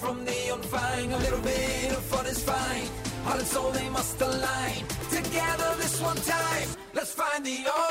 from the unfine. A little bit of fun is fine. Heart and soul, they must align. Together this one time, let's find the order.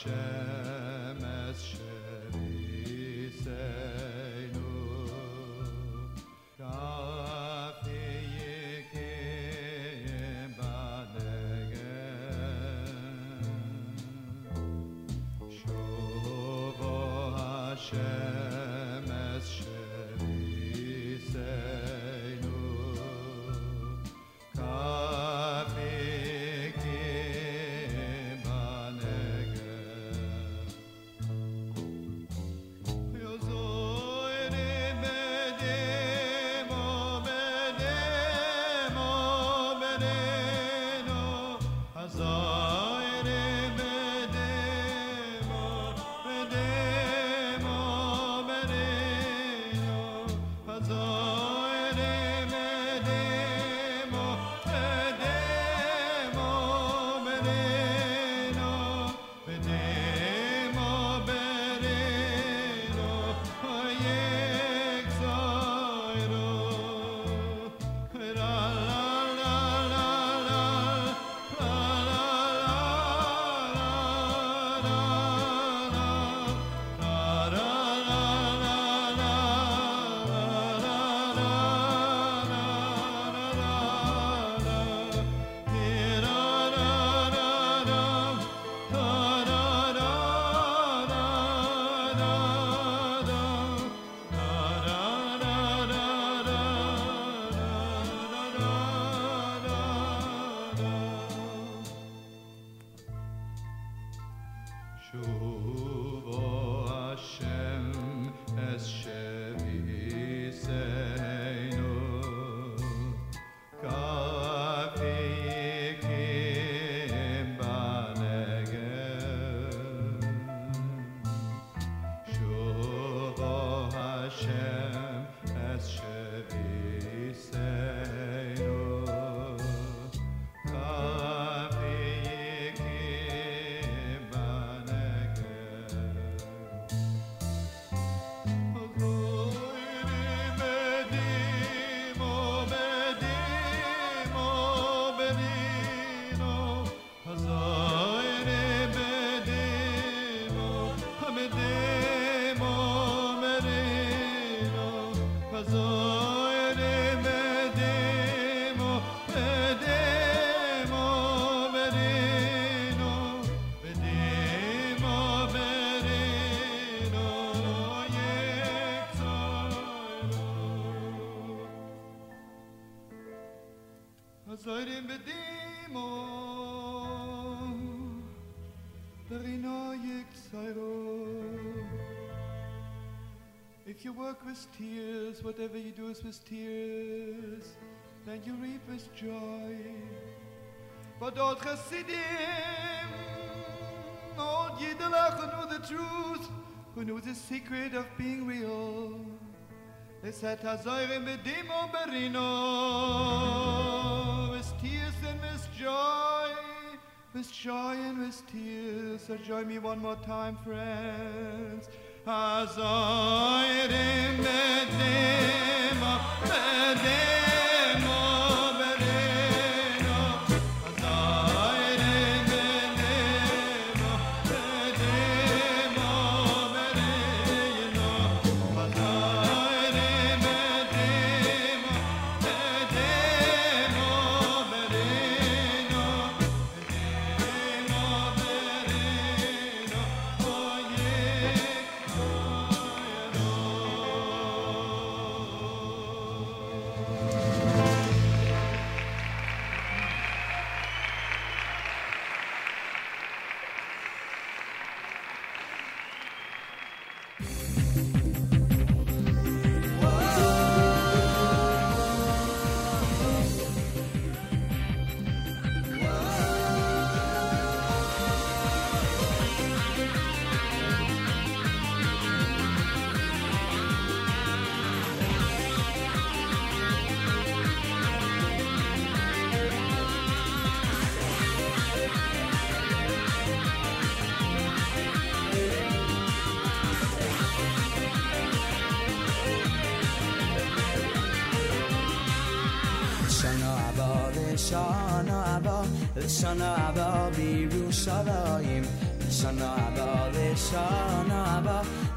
Hashem es sheriseinu. Kaf yekeyem Shuvo Hashem with tears, whatever you do is with tears, then you reap with joy. But old Chassidim, old Yidelach who knew the truth, who knew the secret of being real, they said, Hazoirim bedimo berino, with tears and with joy, with joy and with tears. So join me one more time, friends. Hazoirim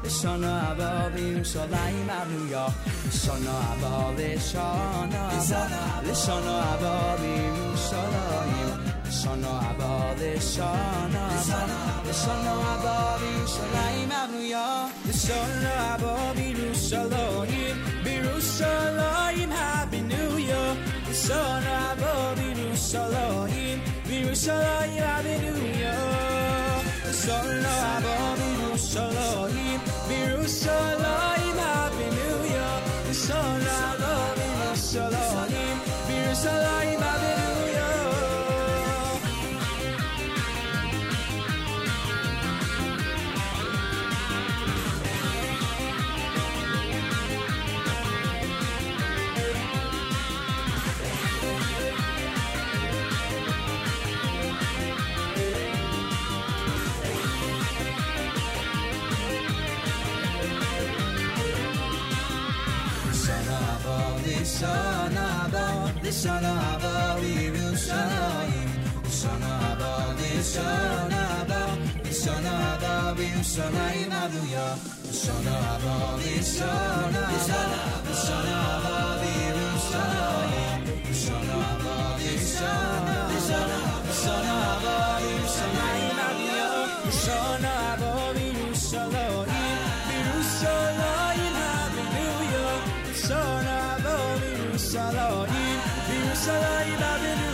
sono a Bobby, sono a New York, sono a Bobby, sono a Bobby, sono a Bobby, sono io, sono a Bobby, sono a Bobby, sono a Bobby, sono a New York, sono a Bobby, solo io, biru solo io, happy New York, sono a Bobby, solo io, biru solo Birushalayim Happy New Year. Shana Haba Birushalayim lishana haba, lishana haba, Yerushalayim. Lishana haba, lishana haba, lishana haba, Yerushalayim, Hallelujah. Lishana haba, lishana haba, lishana haba, Yerushalayim. Lishana haba, lishana, lishana, lishana haba, Yerushalayim, Hallelujah. Lishana Yerushalayim, Yerushalayim, Hallelujah.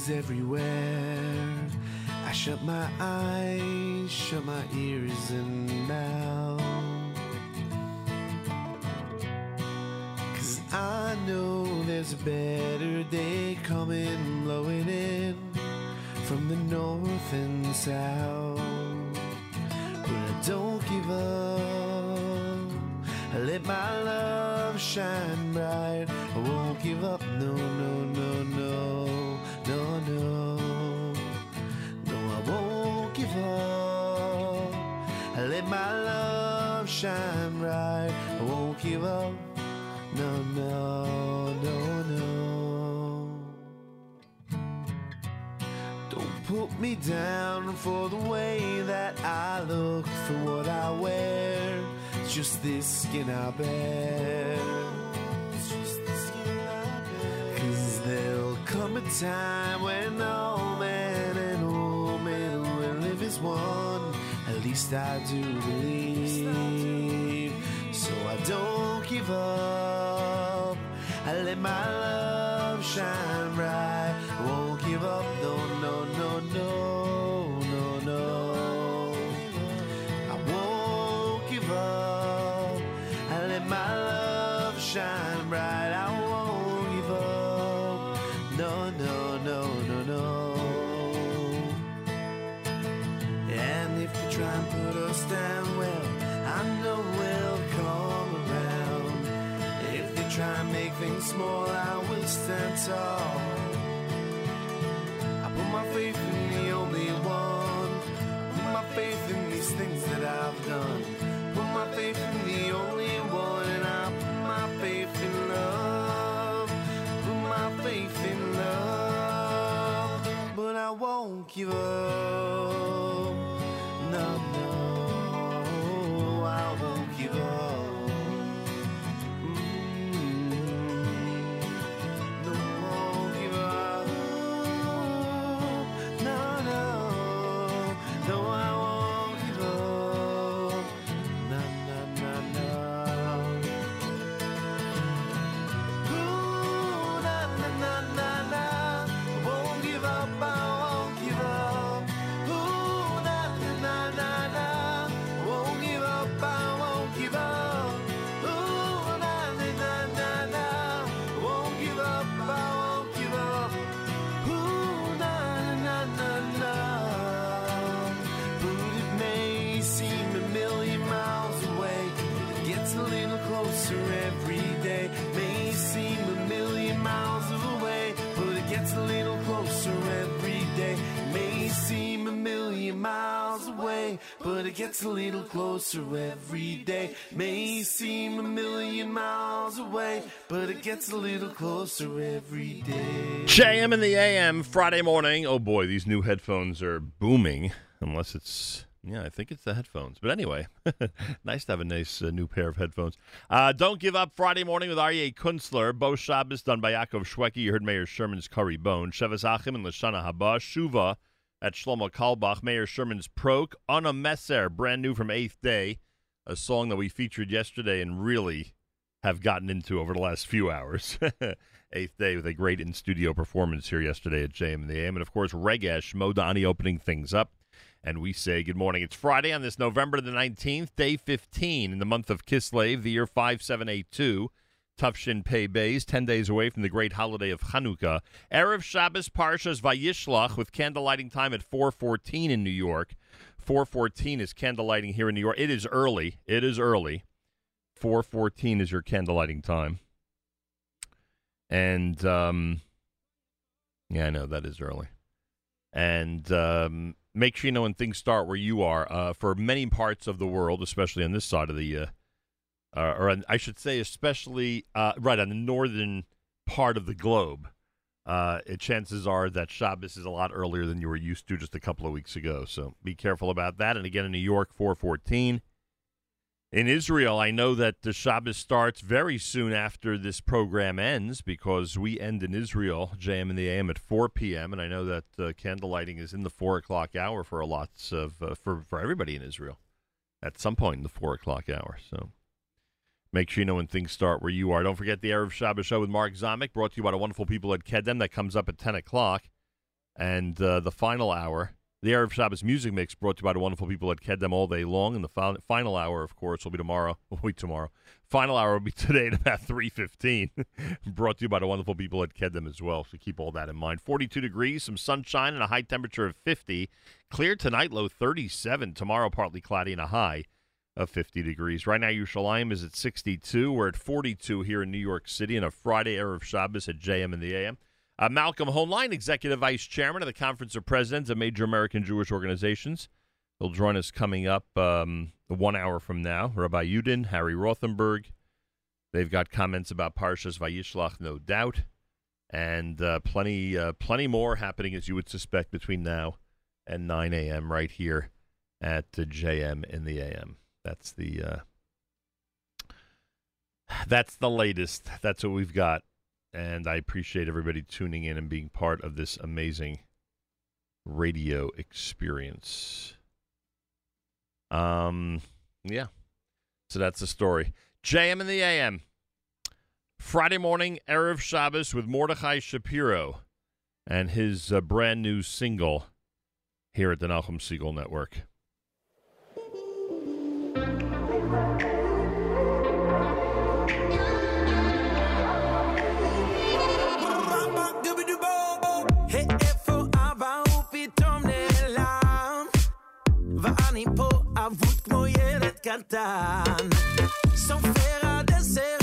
Is everywhere. I shut my eyes, shut my ears me down for the way that I look, for what I wear. It's just this skin I bear. Cause there'll come a time when all man and woman will live as one. At least I do believe. So I don't give up. I let my love shine bright. Small, I will stand tall. I put my faith in the only one. Put my faith in these things that I've done. Put my faith in the only one, and I put my faith in love. Put my faith in love, but I won't give up. It gets a little closer every day. May seem a million miles away, but it gets a little closer every day. JM in the AM Friday morning. Oh boy, these new headphones are booming. Unless it's yeah, I think it's the headphones. But anyway, nice to have a nice uh, new pair of headphones. Uh, Don't give up Friday morning with Aryeh Kunstler. Bo Shabbos done by Yaakov Shwekey. You heard Mayor Sherman's Curry Bone. Shevas Achim and Lashana Haba. Shuva at Shlomo Carlebach. Mayor Sherman's Prok. Anna Messer, brand new from Eighth Day. A song that we featured yesterday and really have gotten into over the last few hours. Eighth day with a great in studio performance here yesterday at JM and the AM. And of course, Regesh Modani opening things up. And we say good morning. It's Friday on this November the 19th, day 15 in the month of Kislev, the year 5782. Tufshin Pei Bays, 10 days away from the great holiday of Hanukkah. Erev Shabbos Parshas Vayishlach with candlelighting time at 414 in New York. 414 is candlelighting here in New York. It is early. It is early. 414 is your candlelighting time. And um yeah, I know that is early. And um make sure you know when things start where you are. Uh for many parts of the world, especially on this side of the uh, uh or on, I should say especially uh right on the northern part of the globe. Uh, it, chances are that Shabbos is a lot earlier than you were used to just a couple of weeks ago. So be careful about that. And again, in New York, 414. In Israel, I know that the Shabbos starts very soon after this program ends because we end in Israel, JM and the AM, at 4 p.m. And I know that uh, candlelighting is in the 4 o'clock hour for a lots of uh, for for everybody in Israel at some point in the 4 o'clock hour. So Make sure you know when things start where you are. Don't forget the Erev Shabbos show with Mark Zomick, brought to you by the wonderful people at Kedem. That comes up at 10 o'clock. And uh, the final hour, the Erev Shabbos music mix, brought to you by the wonderful people at Kedem all day long. And the fi- final hour, of course, will be tomorrow. Wait, tomorrow. Final hour will be today at about 3.15. brought to you by the wonderful people at Kedem as well. So keep all that in mind. 42 degrees, some sunshine, and a high temperature of 50. Clear tonight, low 37. Tomorrow, partly cloudy and a high of 50 degrees. Right now, Yerushalayim is at 62. We're at 42 here in New York City on a Friday air of Shabbos at JM in the AM. Uh, Malcolm Hoenlein, Executive Vice Chairman of the Conference of Presidents of Major American Jewish Organizations. He'll join us coming up um, one hour from now. Rabbi Yudin, Harry Rothenberg. They've got comments about Parshas Vayishlach, no doubt, and uh, plenty, uh, plenty more happening as you would suspect between now and 9 a.m. right here at uh, JM in the AM. That's the uh, that's the latest. That's what we've got, and I appreciate everybody tuning in and being part of this amazing radio experience. Um, yeah. So that's the story. JM in the AM. Friday morning, Erev Shabbos with Mordechai Shapiro and his uh, brand new single here at the Nachum Segal Network. ואני פה אבוד כמו ילד קטן סופר עד עשר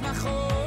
שמחות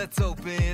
let's open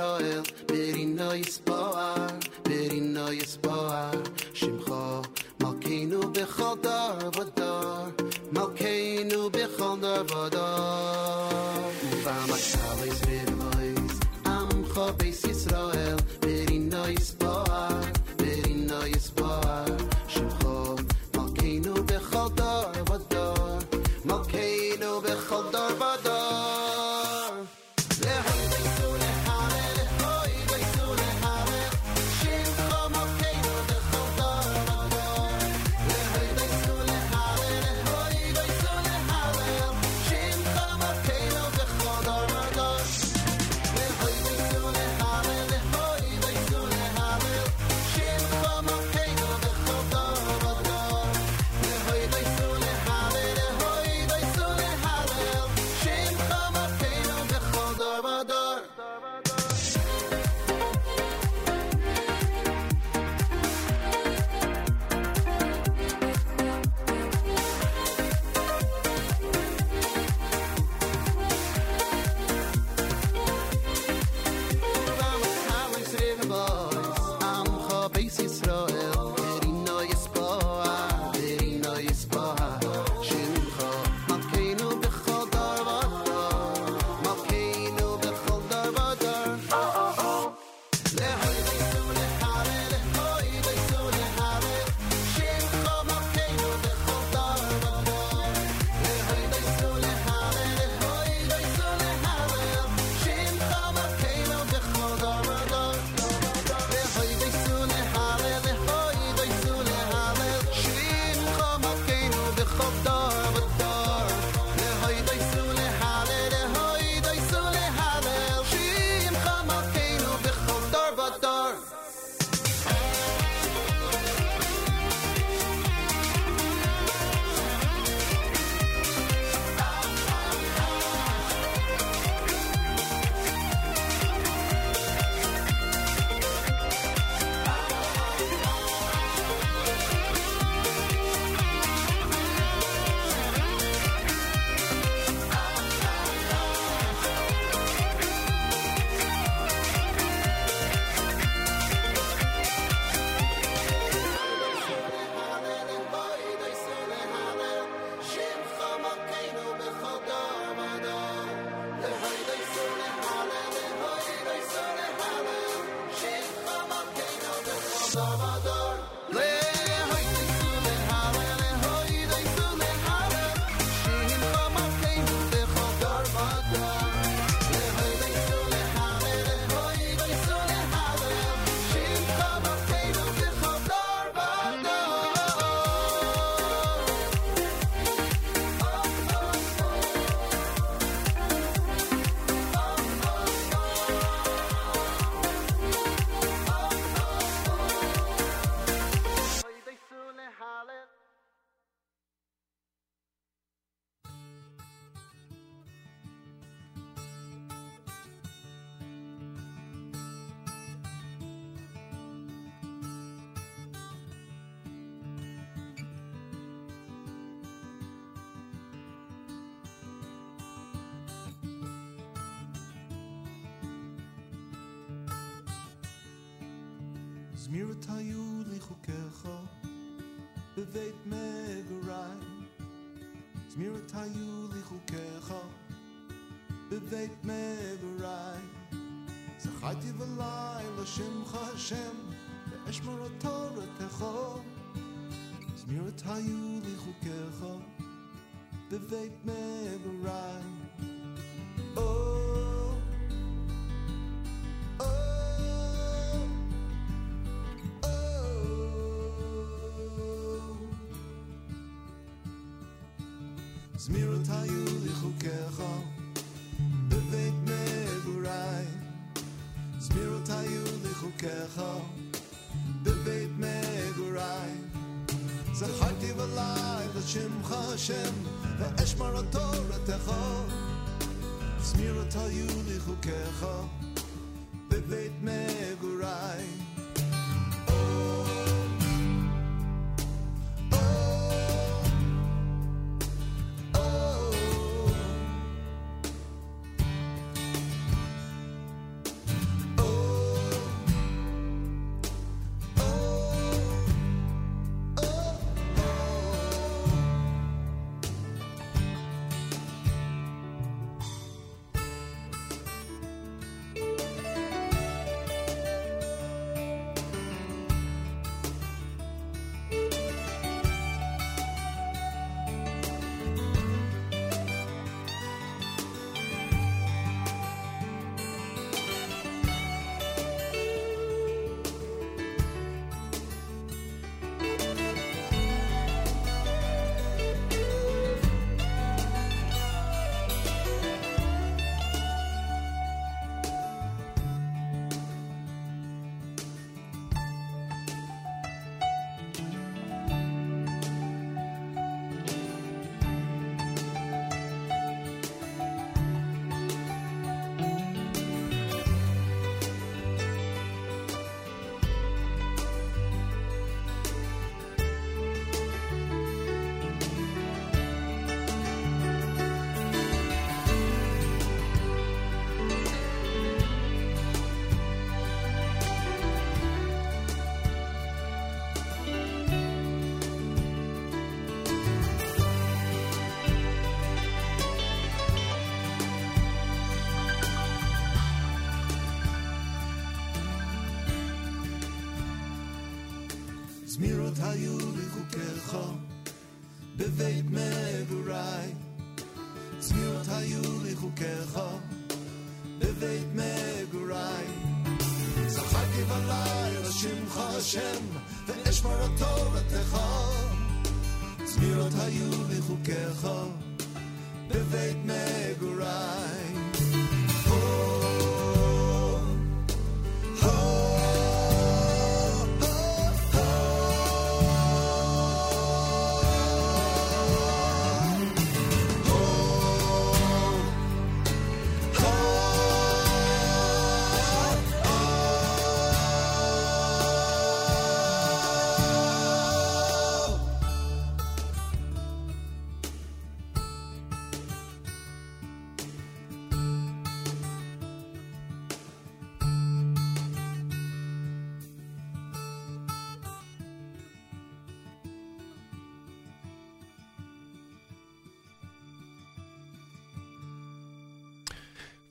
beis Hashem. tell you the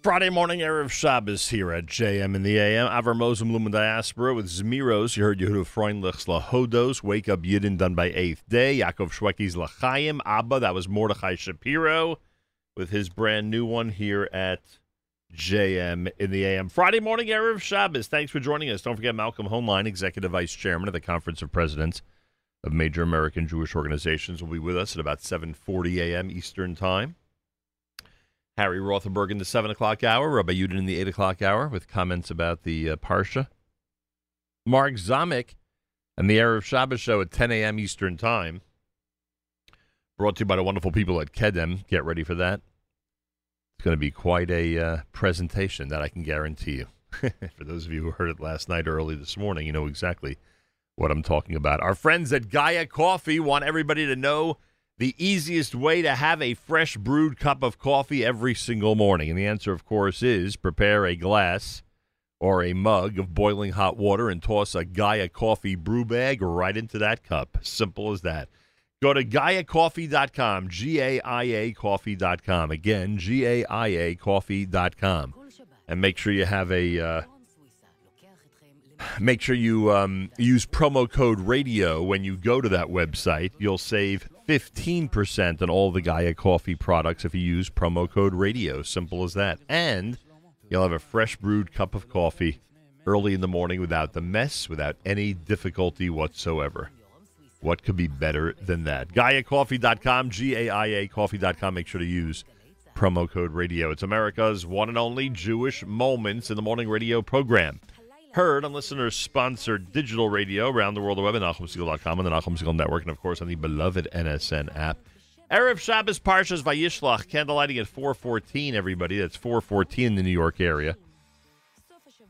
Friday morning, Erev Shabbos here at JM in the AM. Avar Mosem Lumen Diaspora with Zmiros. You heard Yehuda Freundlich's Lahodos. Wake Up Yidden done by Eighth Day. Yaakov Shwekey's Lachayim. Abba, that was Mordechai Shapiro with his brand new one here at JM in the AM. Friday morning, Erev Shabbos. Thanks for joining us. Don't forget Malcolm Hoenlein, Executive Vice Chairman of the Conference of Presidents of Major American Jewish Organizations, will be with us at about 7.40 a.m. Eastern Time. Harry Rothenberg in the 7 o'clock hour, Rabbi Yudin in the 8 o'clock hour with comments about the uh, Parsha. Mark Zamek and the Erev Shabbos show at 10 a.m. Eastern Time. Brought to you by the wonderful people at Kedem. Get ready for that. It's going to be quite a uh, presentation, that I can guarantee you. for those of you who heard it last night or early this morning, you know exactly what I'm talking about. Our friends at Gaia Coffee want everybody to know the easiest way to have a fresh brewed cup of coffee every single morning? And the answer, of course, is prepare a glass or a mug of boiling hot water and toss a Gaia coffee brew bag right into that cup. Simple as that. Go to GaiaCoffee.com, G A I A Coffee.com. Again, G A I A Coffee.com. And make sure you have a. Uh, make sure you um, use promo code radio when you go to that website. You'll save 15% on all the Gaia coffee products if you use promo code radio. Simple as that. And you'll have a fresh brewed cup of coffee early in the morning without the mess, without any difficulty whatsoever. What could be better than that? GaiaCoffee.com, G A I A Coffee.com. Make sure to use promo code radio. It's America's one and only Jewish Moments in the Morning radio program heard on listeners sponsored digital radio around the world, of web at NachumSegal.com and the Nachum Segal Network, and of course on the beloved NSN app. Erev Shabbos Parshas Vayishlach, candlelighting at 414, everybody. That's 414 in the New York area.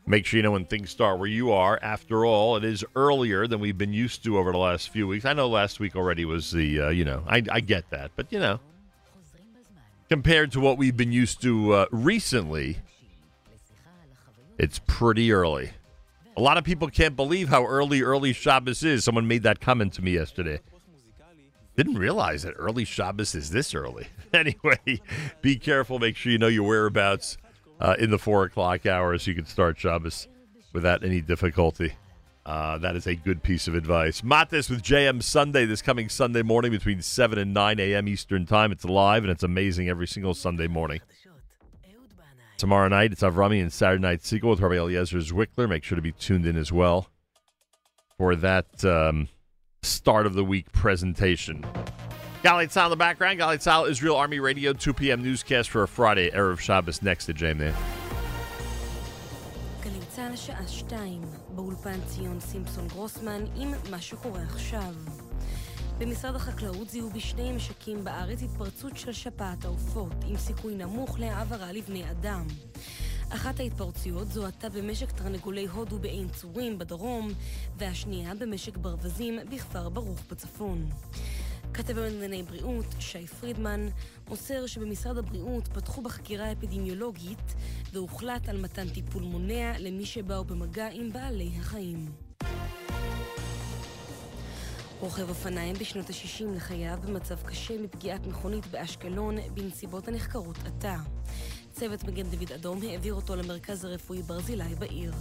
Make sure you know when things start where you are. After all, it is earlier than we've been used to over the last few weeks. I know last week already was the, uh, you know, I, I get that. But, you know, compared to what we've been used to uh, recently, it's pretty early. A lot of people can't believe how early early Shabbos is. Someone made that comment to me yesterday. Didn't realize that early Shabbos is this early. anyway, be careful. Make sure you know your whereabouts uh, in the four o'clock hour so you can start Shabbos without any difficulty. Uh, that is a good piece of advice. Matis with JM Sunday this coming Sunday morning between 7 and 9 a.m. Eastern Time. It's live and it's amazing every single Sunday morning. Tomorrow night, it's Avrami and Saturday Night Sequel with Harvey Eliezer Zwickler. Make sure to be tuned in as well for that um, start of the week presentation. Galei Tzahal in the background. Galei Tzahal, Israel Army Radio, 2 p.m. newscast for a Friday, Erev Shabbos. Next to Jamie. צה"ל שעה שתיים, באולפן ציון סימפסון גרוסמן עם מה שקורה עכשיו. במשרד החקלאות זיהו בשני משקים בארץ התפרצות של שפעת העופות, עם סיכוי נמוך להעברה לבני אדם. אחת ההתפרצויות זוהתה במשק תרנגולי הודו בעין צורים בדרום, והשנייה במשק ברווזים בכפר ברוך בצפון. כתב בענייני בריאות, שי פרידמן, מוסר שבמשרד הבריאות פתחו בחקירה אפידמיולוגית והוחלט על מתן טיפול מונע למי שבאו במגע עם בעלי החיים. רוכב אופניים בשנות ה-60 לחייו במצב קשה מפגיעת מכונית באשקלון בנסיבות הנחקרות עתה. צוות מגן דוד אדום העביר אותו למרכז הרפואי ברזילי בעיר.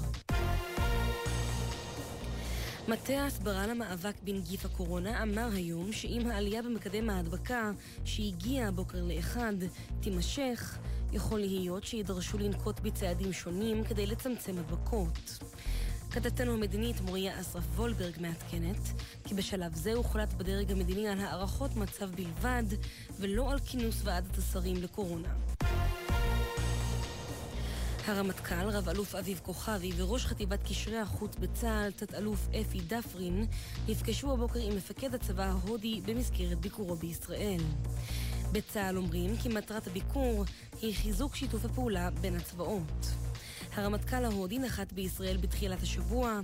מטה ההסברה למאבק בנגיף הקורונה אמר היום שאם העלייה במקדם ההדבקה שהגיעה הבוקר לאחד תימשך, יכול להיות שידרשו לנקוט בצעדים שונים כדי לצמצם הדבקות. כתבתנו המדינית מוריה אסרף וולברג מעדכנת כי בשלב זה הוחלט בדרג המדיני על הערכות מצב בלבד ולא על כינוס ועדת השרים לקורונה. הרמטכ"ל, רב-אלוף אביב כוכבי וראש חטיבת קשרי החוץ בצה"ל, תת-אלוף אפי דפרין, נפגשו הבוקר עם מפקד הצבא ההודי במסגרת ביקורו בישראל. בצה"ל אומרים כי מטרת הביקור היא חיזוק שיתוף הפעולה בין הצבאות. הרמטכ"ל ההודי נחת בישראל בתחילת השבוע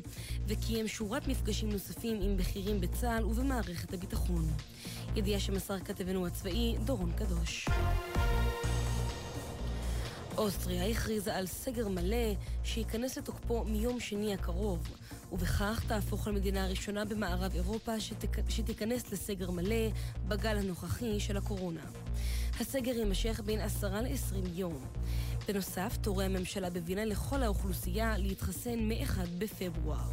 וקיים שורת מפגשים נוספים עם בכירים בצה"ל ובמערכת הביטחון. ידיעה שמסר כתבנו הצבאי דורון קדוש. אוסטריה הכריזה על סגר מלא שייכנס לתוקפו מיום שני הקרוב, ובכך תהפוך למדינה הראשונה במערב אירופה שתק... שתיכנס לסגר מלא בגל הנוכחי של הקורונה. הסגר יימשך בין עשרה ל-20 יום. בנוסף, תורה הממשלה בווינה לכל האוכלוסייה להתחסן מ-1 בפברואר.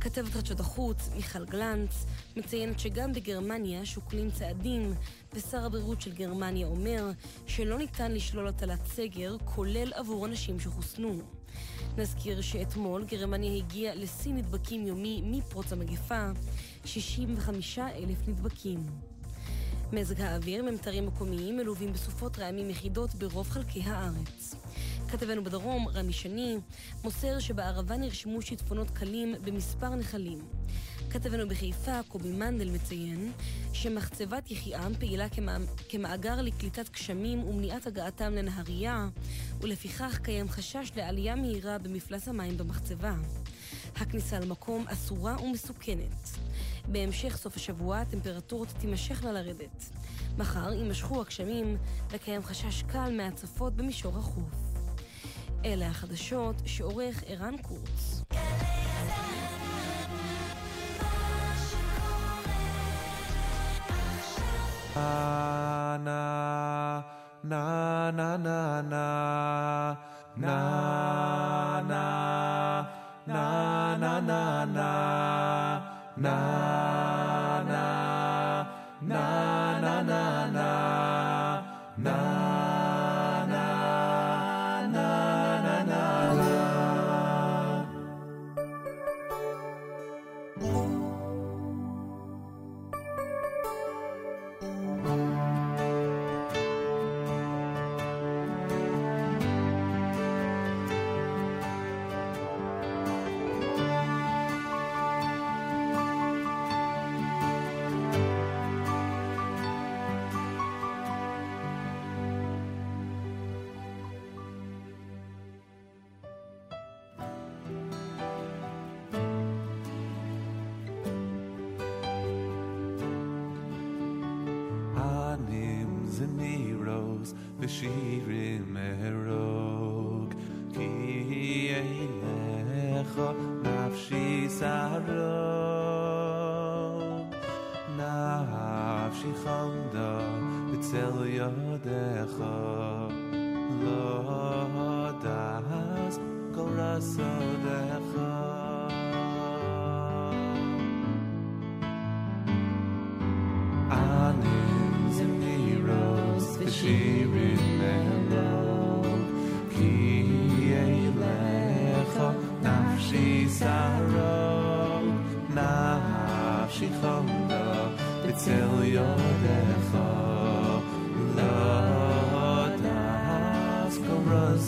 כתבת חדשות החוץ, מיכל גלנץ, מציינת שגם בגרמניה שוקלים צעדים, ושר הבריאות של גרמניה אומר שלא ניתן לשלול הטלת סגר, כולל עבור אנשים שחוסנו. נזכיר שאתמול גרמניה הגיעה לשיא נדבקים יומי מפרוץ המגפה, 65 אלף נדבקים. מזג האוויר, ממטרים מקומיים מלווים בסופות רעמים יחידות ברוב חלקי הארץ. כתבנו בדרום, רמי שני, מוסר שבערבה נרשמו שיטפונות קלים במספר נחלים. כתבנו בחיפה, קובי מנדל, מציין שמחצבת יחיעם פעילה כמא... כמאגר לקליטת גשמים ומניעת הגעתם לנהריה, ולפיכך קיים חשש לעלייה מהירה במפלס המים במחצבה. הכניסה למקום אסורה ומסוכנת. בהמשך סוף השבוע הטמפרטורות תימשכנה לרדת. מחר יימשכו הגשמים וקיים חשש קל מהצפות במישור החוף. אלה החדשות שעורך ערן קורץ. na na na na na na na na na na na na na na na na na בך נפשי סערה נפשי חמדה בצל ידך לא דאז כל רסה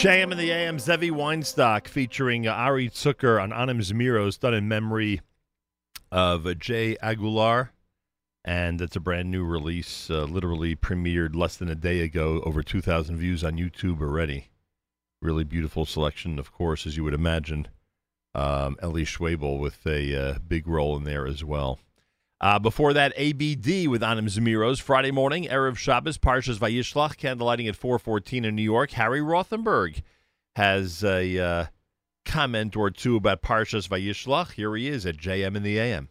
JM and the AM Zevi Weinstock featuring uh, Ari Zucker on Anim Zmiros, done in memory of uh, Jay Aguilar. And it's a brand new release, uh, literally premiered less than a day ago, over 2,000 views on YouTube already. Really beautiful selection, of course, as you would imagine. Um, Eli Schwebel with a uh, big role in there as well. Uh, before that, ABD with Anim Zemiros. Friday morning, Erev Shabbos, Parshas Vayishlach, candlelighting at 414 in New York. Harry Rothenberg has a uh, comment or two about Parshas Vayishlach. Here he is at JM in the AM.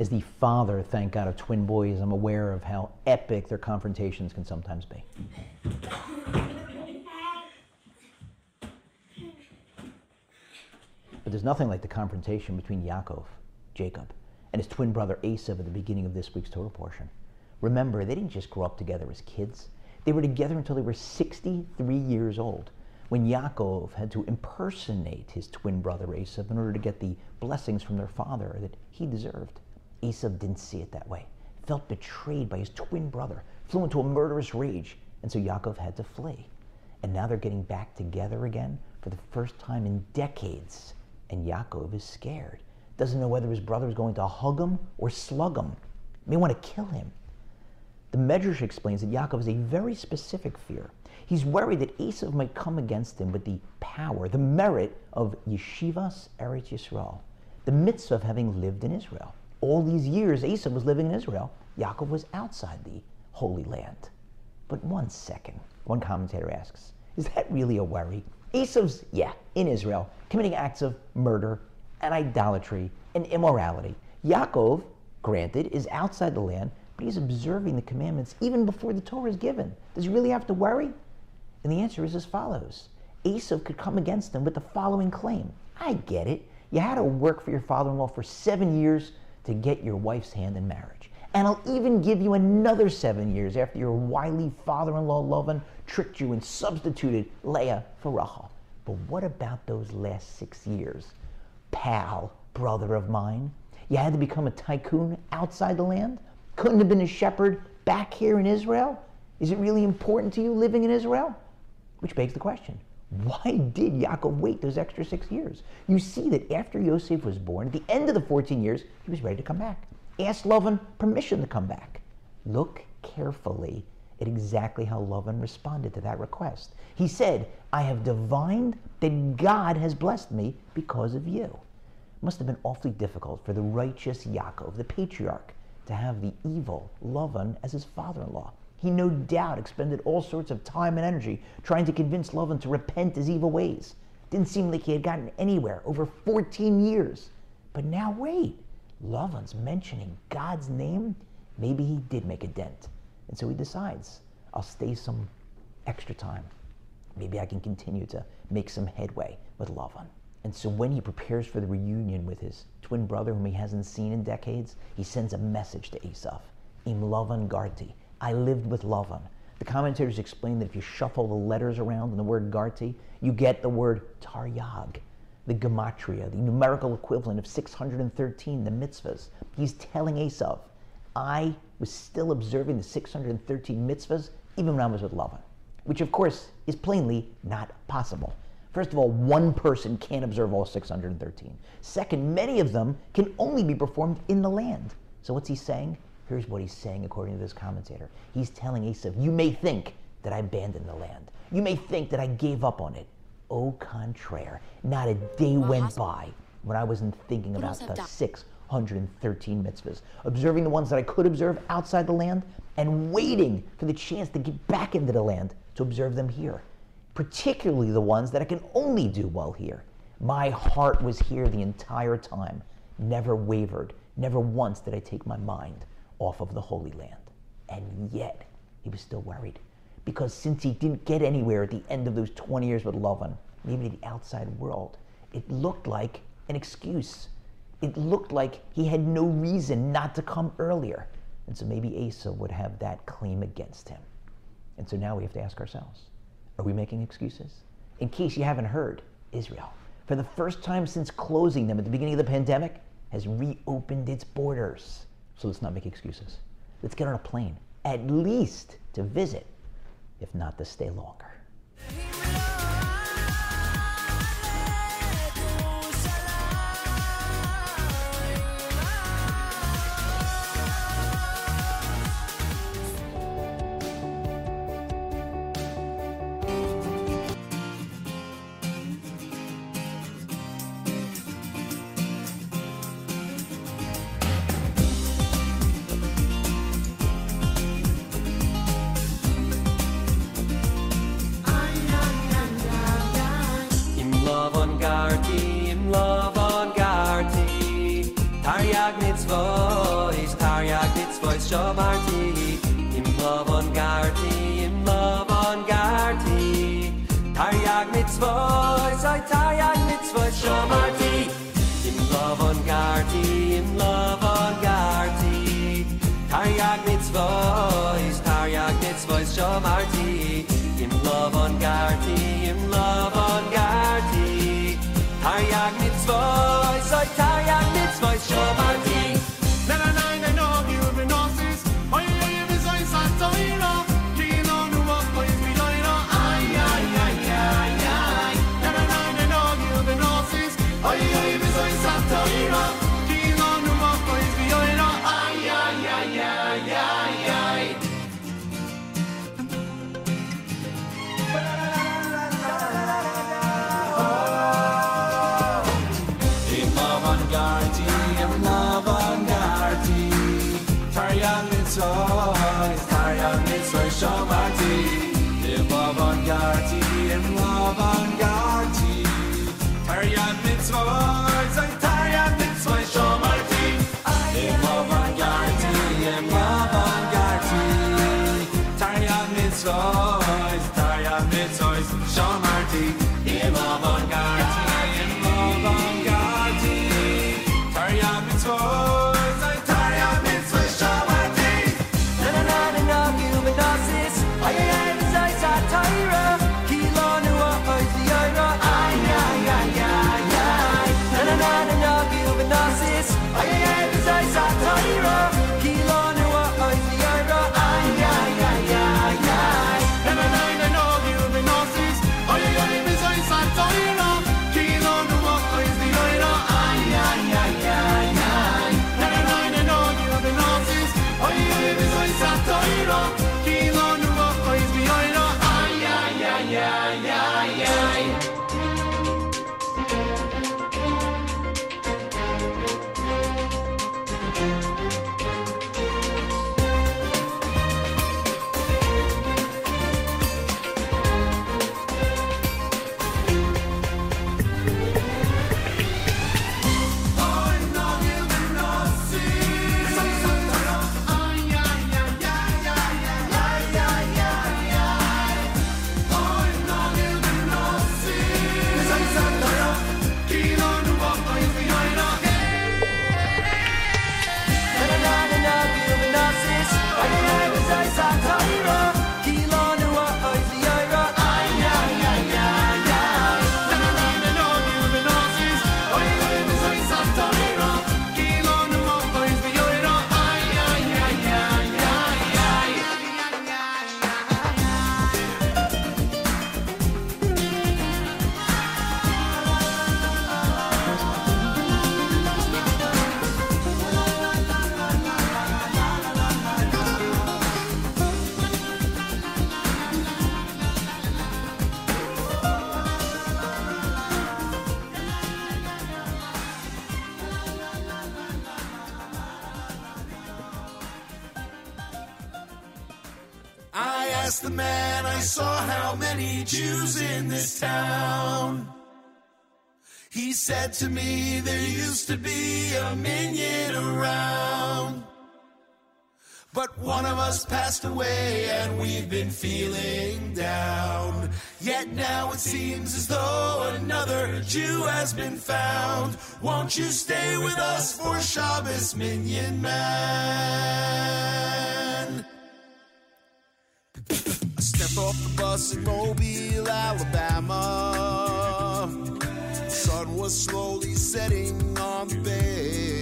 As the father, thank God, of twin boys, I'm aware of how epic their confrontations can sometimes be. But there's nothing like the confrontation between Yaakov, Jacob, and his twin brother Esav at the beginning of this week's Torah portion. Remember, they didn't just grow up together as kids. They were together until they were 63 years old, when Yaakov had to impersonate his twin brother Esav in order to get the blessings from their father that he deserved. Esav didn't see it that way, felt betrayed by his twin brother, flew into a murderous rage, and so Yaakov had to flee. And now they're getting back together again for the first time in decades. And Yaakov is scared. Doesn't know whether his brother is going to hug him or slug him. May want to kill him. The Medrash explains that Yaakov has a very specific fear. He's worried that Esav might come against him with the power, the merit of Yeshivas Eretz Yisrael, the mitzvah of having lived in Israel. All these years, Esav was living in Israel. Yaakov was outside the Holy Land. But one second, one commentator asks, is that really a worry? Esav's, yeah, in Israel, committing acts of murder and idolatry and immorality. Yaakov, granted, is outside the land, but he's observing the commandments even before the Torah is given. Does he really have to worry? And the answer is as follows Esav could come against him with the following claim I get it. You had to work for your father in law for seven years to get your wife's hand in marriage. And I'll even give you another seven years after your wily father in law Lavan tricked you and substituted Leah for Rachel. But what about those last six years? Pal, brother of mine, you had to become a tycoon outside the land? Couldn't have been a shepherd back here in Israel? Is it really important to you living in Israel? Which begs the question why did Yaakov wait those extra six years? You see that after Yosef was born, at the end of the 14 years, he was ready to come back. Asked Lavan permission to come back. Look carefully at exactly how Lavan responded to that request. He said, I have divined that God has blessed me because of you. It must have been awfully difficult for the righteous Yaakov, the patriarch, to have the evil Lavan as his father in law. He no doubt expended all sorts of time and energy trying to convince Lavan to repent his evil ways. Didn't seem like he had gotten anywhere over 14 years. But now wait, Lavan's mentioning God's name. Maybe he did make a dent. And so he decides, I'll stay some extra time. Maybe I can continue to make some headway with Lavan. And so when he prepares for the reunion with his twin brother, whom he hasn't seen in decades, he sends a message to Esav. Im Lavan Garti. I lived with Lavan. The commentators explain that if you shuffle the letters around in the word Garti, you get the word Taryag, the gematria, the numerical equivalent of 613, the mitzvahs. He's telling Esav, I was still observing the 613 mitzvahs even when I was with Lavan, which of course is plainly not possible. First of all, one person can't observe all 613. Second, many of them can only be performed in the land. So what's he saying? Here's what he's saying according to this commentator. He's telling Esav, you may think that I abandoned the land. You may think that I gave up on it. Au contraire, not a day went by when I wasn't thinking about the 613 mitzvahs, observing the ones that I could observe outside the land and waiting for the chance to get back into the land to observe them here, particularly the ones that I can only do while here. My heart was here the entire time, never wavered, never once did I take my mind off of the Holy Land. And yet, he was still worried. Because since he didn't get anywhere at the end of those 20 years with Lavan, maybe the outside world, it looked like an excuse. It looked like he had no reason not to come earlier. And so maybe Esav would have that claim against him. And so now we have to ask ourselves are we making excuses? In case you haven't heard, Israel, for the first time since closing them at the beginning of the pandemic, has reopened its borders. So let's not make excuses. Let's get on a plane, at least to visit, if not to stay longer. Jews in this town. He said to me, there used to be a minyan around. But one of us passed away and we've been feeling down. Yet now it seems as though another Jew has been found. Won't you stay with us for Shabbos, Minyan Man? Step off the bus in Mobile, Alabama. Sun was slowly setting on the bay.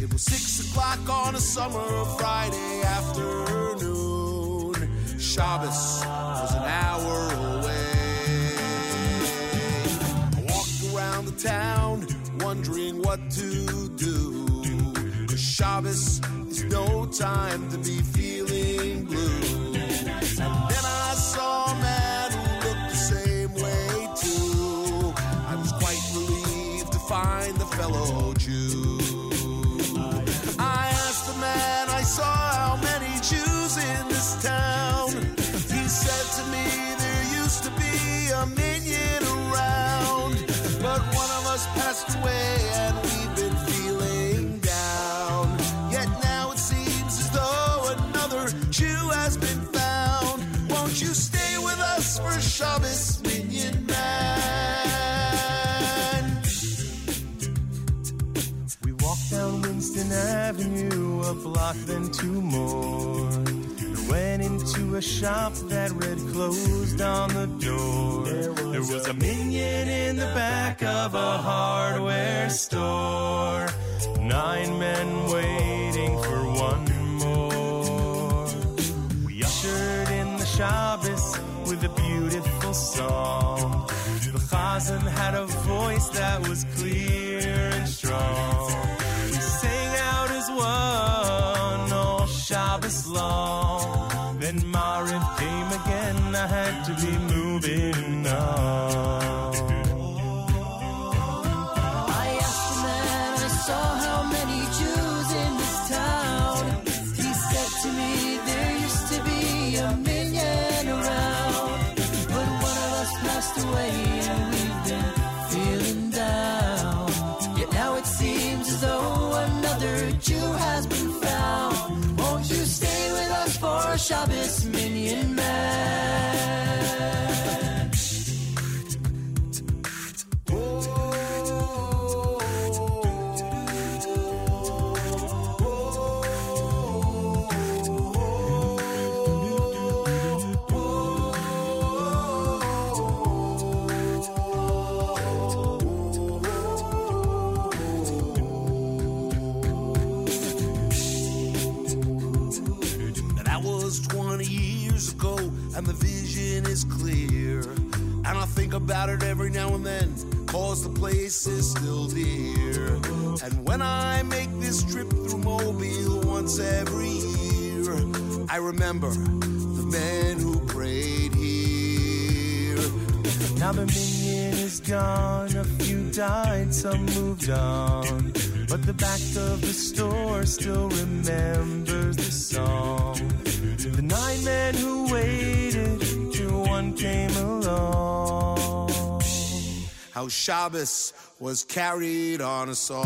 It was six o'clock on a summer Friday afternoon. Shabbos was an hour away. I walked around the town wondering what to do. Cause Shabbos is no time to be feeling blue. For Shabbos, Minyan Man? We walked down Winston Avenue, a block, then two more. We went into a shop that read closed on the door. There was a minyan in the back of a hardware store. Nine men waiting for one more. We ushered in the Shabbos a song. The Chazan had a voice that was clear and strong. We sang out as one Shabbos, about it every now and then, cause the place is still dear. And when I make this trip through Mobile once every year, I remember the men who prayed here. Now the minyan is gone, a few died, some moved on. But the back of the store still remembers the song. The nine men who waited till one came along. How Shabbos was carried on a song.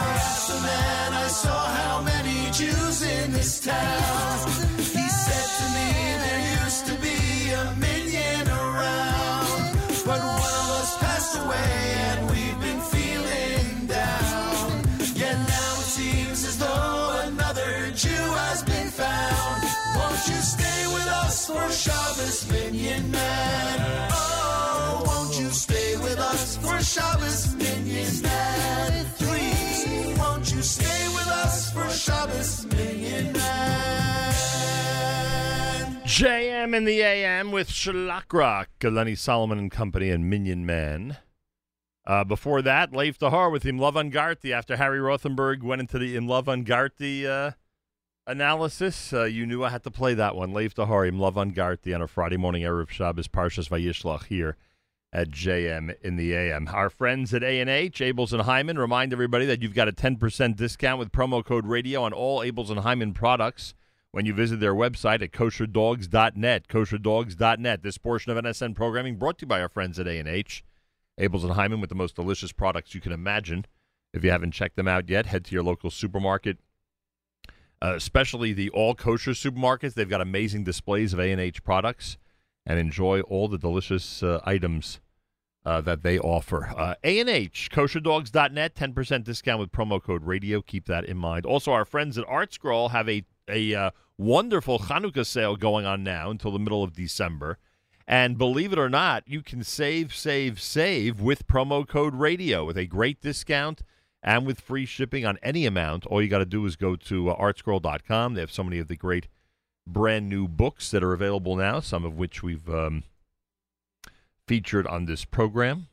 I asked the man I saw how many Jews in this town. He said to me there used to be a million around, but for Shabbos, Minyan Man? Oh, won't you stay with us for Shabbos, Minyan Man? Please, won't you stay with us for Shabbos, Minyan Man? JM in the AM with Shlock Rock, Lenny Solomon and Company, and Minion Man. Uh, before that, Lev Tahor with Im Lavan Garti. After Harry Rothenberg went into the Im Lavan Garti uh, analysis, uh, you knew I had to play that one. Lev Tahor, Im Lavan Garti on a Friday morning Erev Shabbos, Parshas Vayishlach here at JM in the AM. Our friends at A&H, Abeles and Heymann, remind everybody that you've got a 10% discount with promo code radio on all Abeles and Heymann products when you visit their website at kosherdogs.net, kosherdogs.net. This portion of NSN programming brought to you by our friends at A&H, Abeles and Heymann with the most delicious products you can imagine. If you haven't checked them out yet, head to your local supermarket, uh, especially the all kosher supermarkets. They've got amazing displays of A&H products and enjoy all the delicious uh, items uh, that they offer. Uh, A&H, kosherdogs.net, 10% discount with promo code radio. Keep that in mind. Also, our friends at ArtScroll have a, a uh, wonderful Hanukkah sale going on now until the middle of December. And believe it or not, you can save, save, save with promo code radio with a great discount and with free shipping on any amount. All you got to do is go to uh, artscroll.com. They have so many of the great brand new books that are available now, some of which we've um, featured on this program.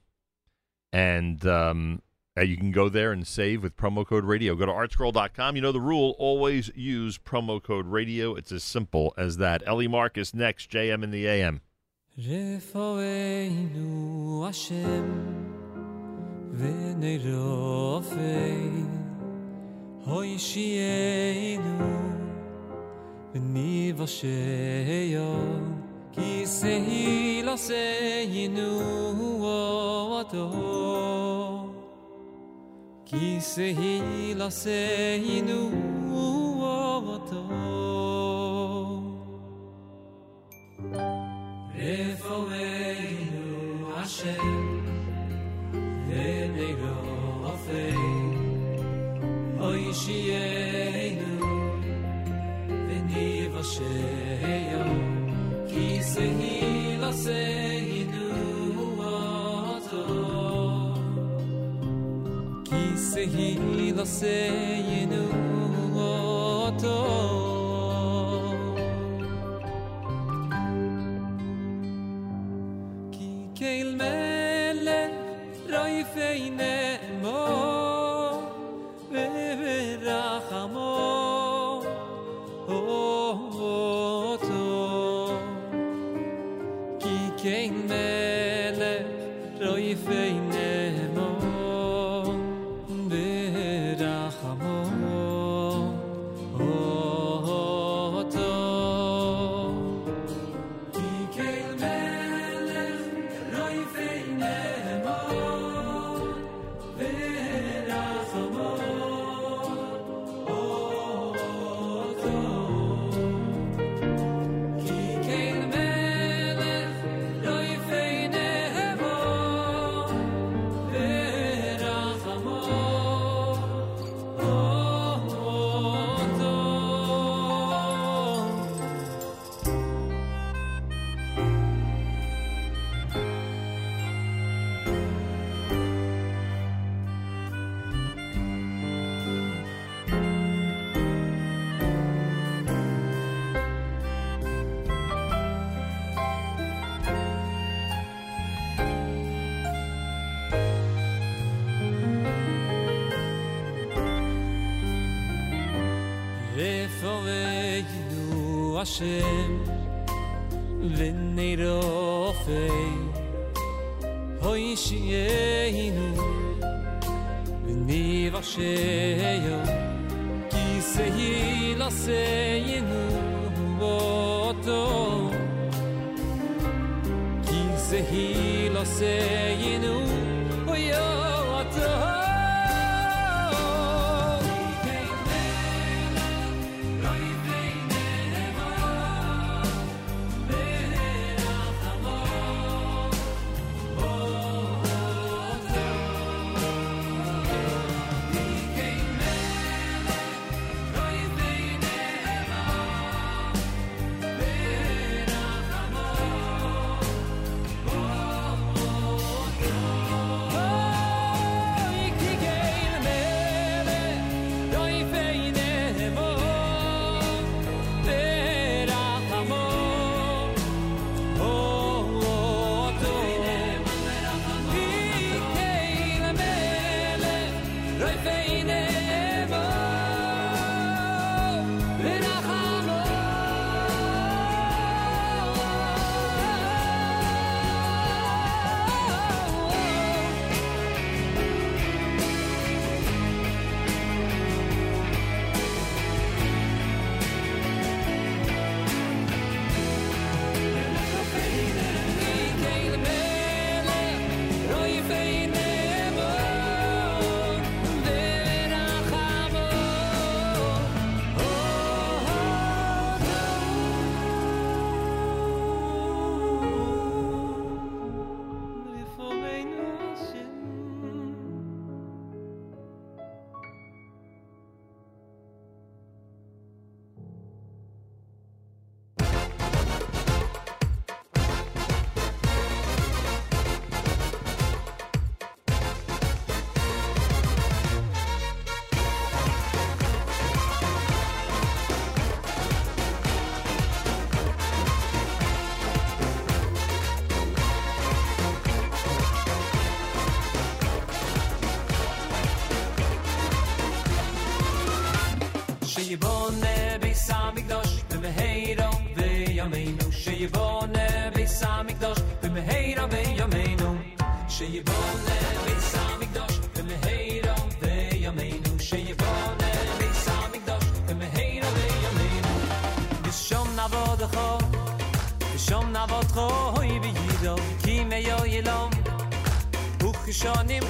And um, you can go there and save with promo code radio. Go to artscroll.com. You know the rule always use promo code radio. It's as simple as that. Ellie Marcus next, JM in the AM. wen ir afey hoy sheynu ni vashe ya ki sehila sehinu wato ki sehila sehinu wato retho ישיינו ונבשעיו כי סהי לסהינו אותו כי סהי לסהינו אותו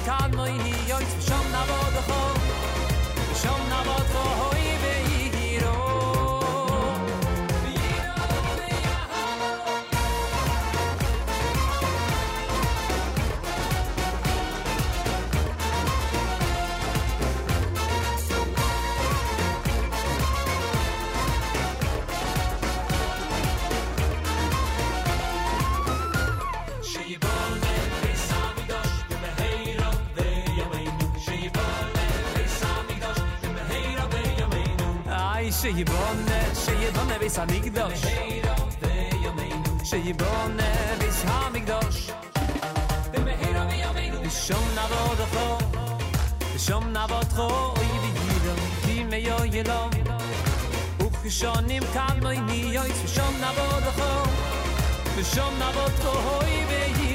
cosmos. bis han ik dos shey bon bis han ik dos de mi yo na vo do fo bis shom na vo tro i vi gir di me yo yelo. Uch im kam mi yo shom na vo shom na vo tro i vi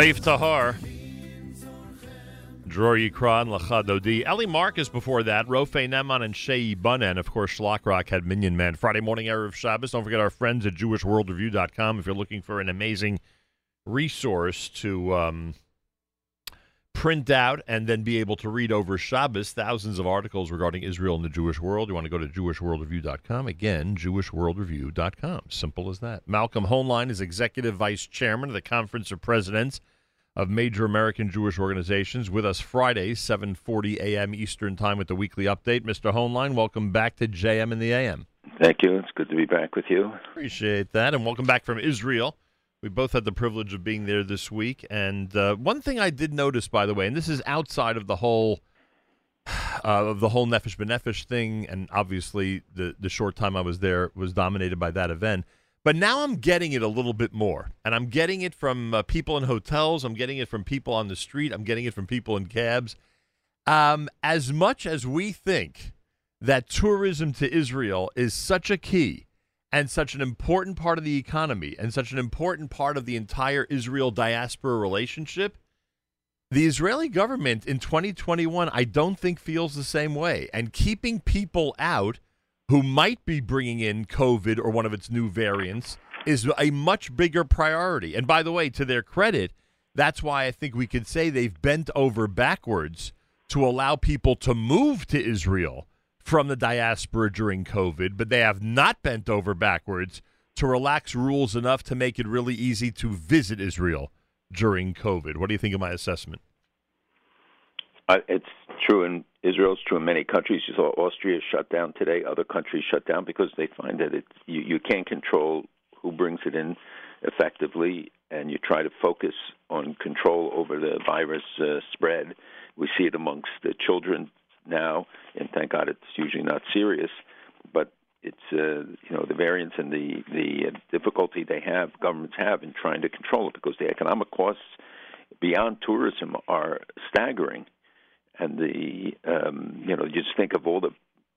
Lev Tahor. Dror Yikran, Lachadodi. Ellie Marcus before that. Rofe Neman and Shei Bunen. Of course, Shlock Rock had Minyan Man. Friday morning, Erev Shabbos. Don't forget our friends at JewishWorldReview.com if you're looking for an amazing resource to um, print out and then be able to read over Shabbos. Thousands of articles regarding Israel and the Jewish world. You want to go to JewishWorldReview.com. Again, JewishWorldReview.com. Simple as that. Malcolm Hoenlein is Executive Vice Chairman of the Conference of Presidents of major American Jewish organizations with us Friday, 7:40 a.m. Eastern Time with the weekly update. Mr. Hoenlein, welcome back to JM in the AM. Thank you. It's good to be back with you. Appreciate that, and welcome back from Israel. We both had the privilege of being there this week, and uh, one thing I did notice, by the way, and this is outside of the whole uh, of the whole Nefesh B'Nefesh thing, and obviously the the short time I was there was dominated by that event. But now I'm getting it a little bit more, and I'm getting it from uh, people in hotels. I'm getting it from people on the street. I'm getting it from people in cabs. Um, as much as we think that tourism to Israel is such a key and such an important part of the economy and such an important part of the entire Israel diaspora relationship, the Israeli government in 2021, I don't think feels the same way. And keeping people out who might be bringing in COVID or one of its new variants is a much bigger priority. And by the way, to their credit, that's why I think we could say they've bent over backwards to allow people to move to Israel from the diaspora during COVID, but they have not bent over backwards to relax rules enough to make it really easy to visit Israel during COVID. What do you think of my assessment? Uh, it's true in Israel. It's true in many countries. You saw Austria shut down today. Other countries shut down because they find that it's you, you can't control who brings it in effectively, and you try to focus on control over the virus uh, spread. We see it amongst the children now, and thank God it's usually not serious, but it's uh, you know the variance and the the uh, difficulty they have governments have in trying to control it because the economic costs beyond tourism are staggering, and the um, you know you just think of all the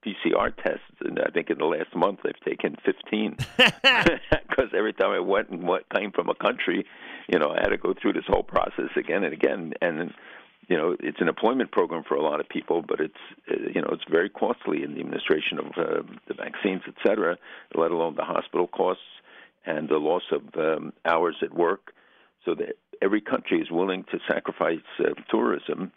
PCR tests, and I think in the last month they've taken 15 because every time I went and what came from a country, you know, I had to go through this whole process again and again, and you know, it's an employment program for a lot of people, but it's uh, you know it's very costly in the administration of uh, the vaccines, et cetera, let alone the hospital costs and the loss of um, hours at work. So that every country is willing to sacrifice uh, tourism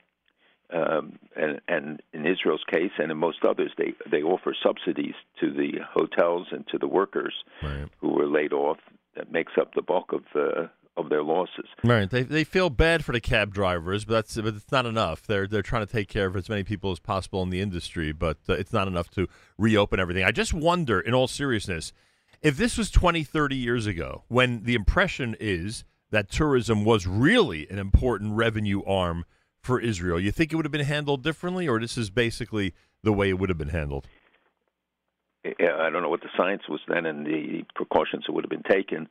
um, and, and in Israel's case, and in most others, they they offer subsidies to the hotels and to the workers right. who were laid off. That makes up the bulk of uh, of their losses. Right. They they feel bad for the cab drivers, but that's but it's not enough. They're they're trying to take care of as many people as possible in the industry, but uh, it's not enough to reopen everything. I just wonder, in all seriousness, if this was 20, 30 years ago, when the impression is that tourism was really an important revenue arm for Israel, you think it would have been handled differently, or this is basically the way it would have been handled? I don't know what the science was then and the precautions that would have been taken,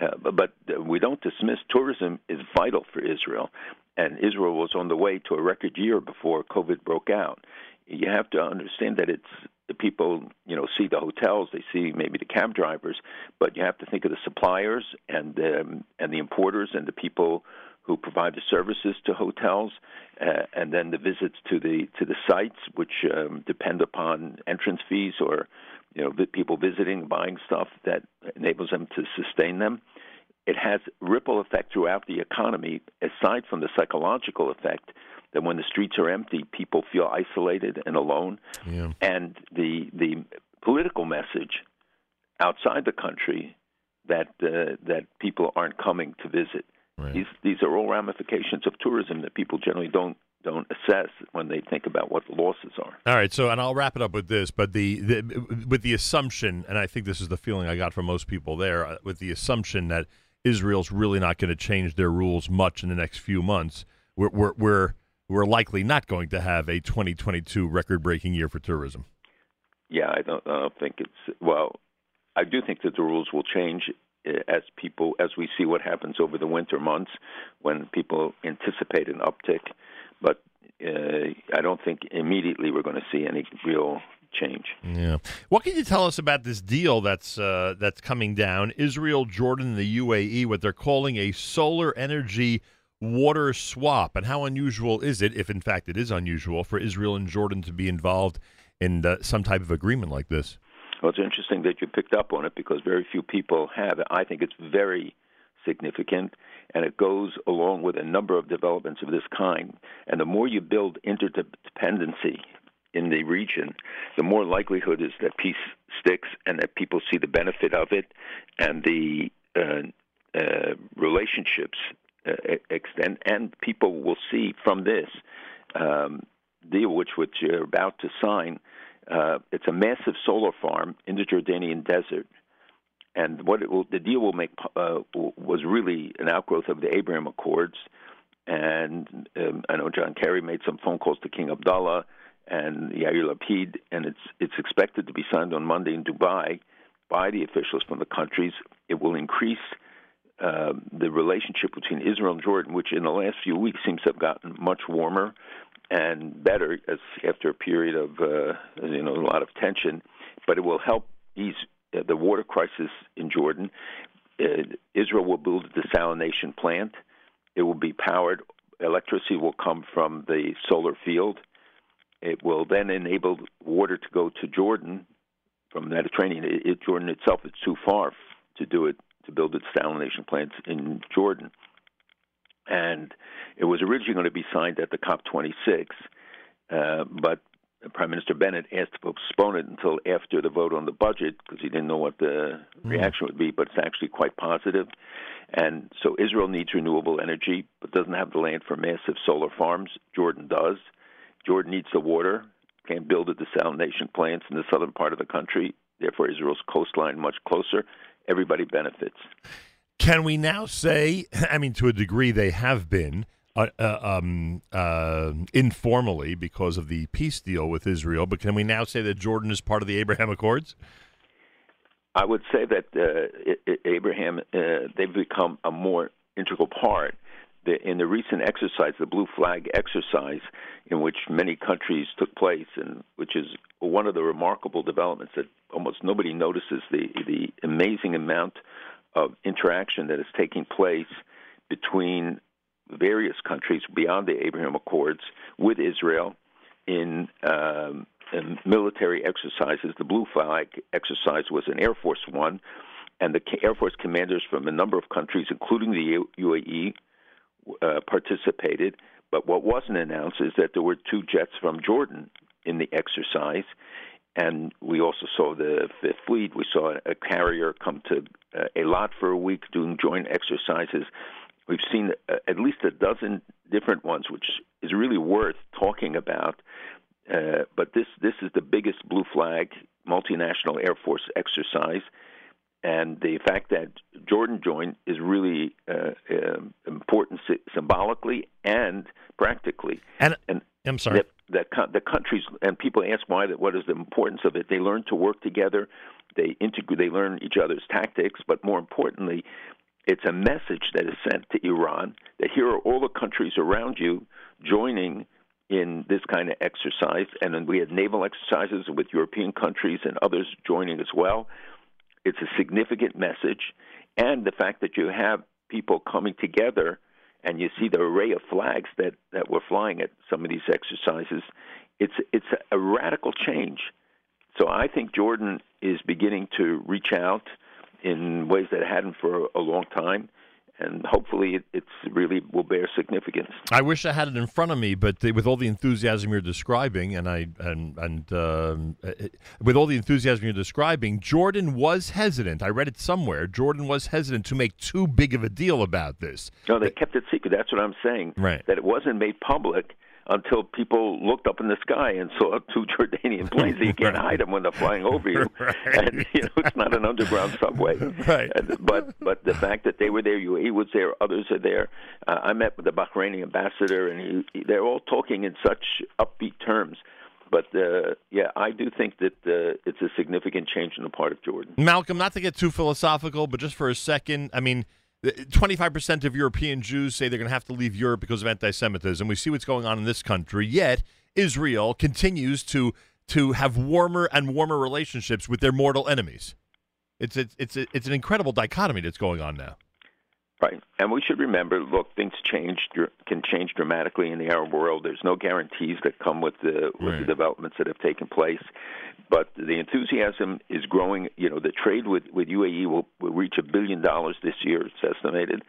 uh, but, but we don't dismiss tourism is vital for Israel, and Israel was on the way to a record year before COVID broke out. You have to understand that it's the people, you know, see the hotels, they see maybe the cab drivers, but you have to think of the suppliers and um, and the importers and the people who provide the services to hotels, uh, and then the visits to the to the sites, which um, depend upon entrance fees or you know people visiting, buying stuff that enables them to sustain them. It has ripple effect throughout the economy, aside from the psychological effect that when the streets are empty, people feel isolated and alone, yeah. and the the political message outside the country that uh, that people aren't coming to visit. Right. These these are all ramifications of tourism that people generally don't don't assess when they think about what the losses are. All right, so and I'll wrap it up with this, but the, the with the assumption, and I think this is the feeling I got from most people there, uh, with the assumption that Israel's really not going to change their rules much in the next few months. We're we're we're, we're likely not going to have a 2022 record-breaking year for tourism. Yeah, I don't, I don't think it's well. I do think that the rules will change uh, as people as we see what happens over the winter months when people anticipate an uptick but uh, I don't think immediately we're going to see any real change. Yeah. What can you tell us about this deal that's uh, that's coming down? Israel, Jordan, and the UAE, what they're calling a solar energy water swap, and how unusual is it, if in fact it is unusual, for Israel and Jordan to be involved in uh, some type of agreement like this? Well, it's interesting that you picked up on it because very few people have. I think it's very significant, and it goes along with a number of developments of this kind. And the more you build interdependency in the region, the more likelihood is that peace sticks and that people see the benefit of it, and the uh, uh, relationships uh, extend, and people will see from this um, deal, which which you're about to sign. Uh, it's a massive solar farm in the Jordanian desert and what will, the deal will make uh, was really an outgrowth of the Abraham Accords. And um, I know John Kerry made some phone calls to King Abdullah and Yair Lapid, and it's it's expected to be signed on Monday in Dubai by the officials from the countries. It will increase uh, the relationship between Israel and Jordan, which in the last few weeks seems to have gotten much warmer and better as after a period of uh, you know a lot of tension. But it will help ease the water crisis in Jordan. Uh, Israel will build a desalination plant. It will be powered. Electricity will come from the solar field. It will then enable water to go to Jordan from the Mediterranean. It, it, Jordan itself is too far to do it to build a desalination plant in Jordan. And it was originally going to be signed at the COP26, uh, but Prime Minister Bennett asked to postpone it until after the vote on the budget because he didn't know what the Mm. reaction would be, but it's actually quite positive. And so Israel needs renewable energy, but doesn't have the land for massive solar farms. Jordan does. Jordan needs the water, can't build a desalination plants in the southern part of the country. Therefore, Israel's coastline much closer. Everybody benefits. Can we now say, I mean, to a degree, they have been uh, uh, um, uh, informally because of the peace deal with Israel, but can we now say that Jordan is part of the Abraham Accords? I would say that uh, Abraham, uh, they've become a more integral part. The, in the recent exercise, the Blue Flag exercise, in which many countries took place, and which is one of the remarkable developments that almost nobody notices the the amazing amount of interaction that is taking place between various countries beyond the Abraham Accords with Israel in, um, in military exercises. The Blue Flag exercise was an Air Force one, and the Air Force commanders from a number of countries, including the UAE, uh, participated. But what wasn't announced is that there were two jets from Jordan in the exercise. And we also saw the Fifth Fleet. We saw a carrier come to uh, for a week doing joint exercises. We've seen uh, at least a dozen different ones, which is really worth talking about. Uh, but this this is the biggest Blue Flag multinational Air Force exercise, and the fact that Jordan joined is really uh, uh, important sy- symbolically and practically. And, and I'm sorry. That, that co- the countries and people ask why that what is the importance of it? They learn to work together. They integrate. They learn each other's tactics, but more importantly, it's a message that is sent to Iran that here are all the countries around you joining in this kind of exercise, and then we had naval exercises with European countries and others joining as well. It's a significant message, and the fact that you have people coming together and you see the array of flags that, that were flying at some of these exercises, it's it's a radical change. So I think Jordan is beginning to reach out in ways that it hadn't for a long time, and hopefully it it's really will bear significance. I wish I had it in front of me, but with all the enthusiasm you're describing, and I and and um, uh, with all the enthusiasm you're describing, Jordan was hesitant. I read it somewhere. Jordan was hesitant to make too big of a deal about this. No, they kept it secret. That's what I'm saying. Right. That it wasn't made public until people looked up in the sky and saw two Jordanian planes. You can't hide them when they're flying over you. And you know, it's not an underground subway. Right. And, but but the fact that they were there, UAE was there, others are there. Uh, I met with the Bahraini ambassador, and he, they're all talking in such upbeat terms. But uh, yeah, I do think that uh, it's a significant change on the part of Jordan. Malcolm, not to get too philosophical, but just for a second, I mean, 25% of European Jews say they're going to have to leave Europe because of anti Semitism. We see what's going on in this country, yet Israel continues to to have warmer and warmer relationships with their mortal enemies. It's it's it's, it's an incredible dichotomy that's going on now. Right, and we should remember. Look, things change can change dramatically in the Arab world. There's no guarantees that come with the with the developments that have taken place, but the enthusiasm is growing. You know, the trade with with UAE will, will reach a billion dollars this year. It's estimated,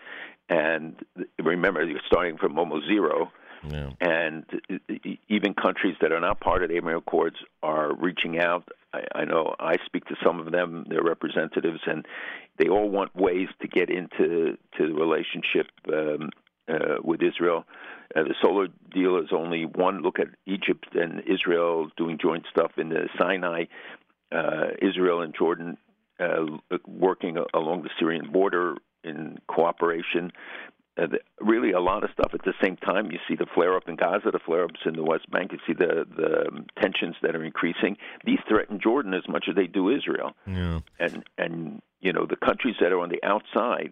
and remember, you're starting from almost zero. Yeah. And even countries that are not part of the Abraham Accords are reaching out. I, I know I speak to some of them, their representatives, and they all want ways to get into to the relationship um, uh, with Israel. Uh, the solar deal is only one look at Egypt and Israel doing joint stuff in the Sinai. Uh, Israel and Jordan uh, working along the Syrian border in cooperation. Uh, really, a lot of stuff at the same time. You see the flare up in Gaza, the flare ups in the West Bank. You see the the tensions that are increasing. These threaten Jordan as much as they do Israel. Yeah. And and you know the countries that are on the outside,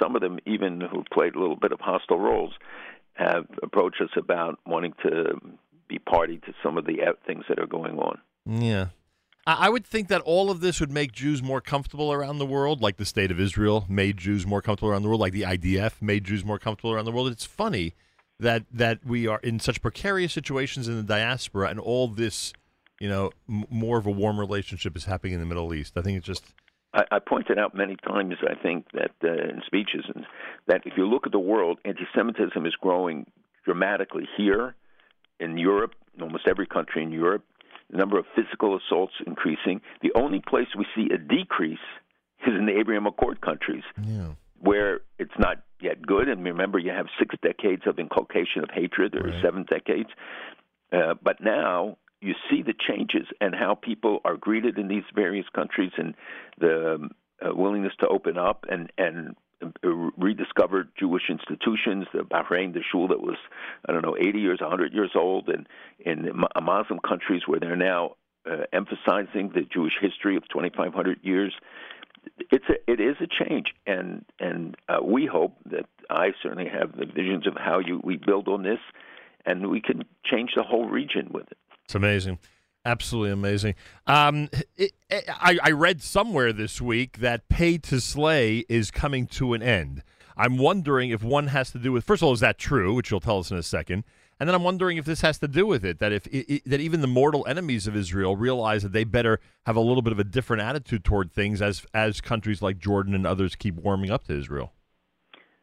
some of them even who played a little bit of hostile roles, have approached us about wanting to be party to some of the things that are going on. Yeah. I would think that all of this would make Jews more comfortable around the world, like the state of Israel made Jews more comfortable around the world, like the IDF made Jews more comfortable around the world. It's funny that that we are in such precarious situations in the diaspora, and all this, you know, m- more of a warm relationship is happening in the Middle East. I think it's just I, I pointed out many times, I think, that uh, in speeches, and that if you look at the world, anti-Semitism is growing dramatically here, in Europe, in almost every country in Europe. The number of physical assaults increasing. The only place we see a decrease is in the Abraham Accord countries, yeah. where it's not yet good. And remember, you have six decades of inculcation of hatred, or seven decades. Uh, but now you see the changes and how people are greeted in these various countries and the um, uh, willingness to open up and and uh, rediscover Jewish institutions. The Bahrain, the shul that was I don't know 80 years, 100 years old, and in Muslim countries where they're now uh, emphasizing the Jewish history of 2,500 years. It's a, it is a change, and and uh, we hope that I certainly have the visions of how you we build on this, and we can change the whole region with it. It's amazing. Absolutely amazing. Um, it, I, I read somewhere this week that pay to slay is coming to an end. I'm wondering if one has to do with, first of all, is that true, which you'll tell us in a second? And then I'm wondering if this has to do with it, that if i that even the mortal enemies of Israel realize that they better have a little bit of a different attitude toward things as as countries like Jordan and others keep warming up to Israel.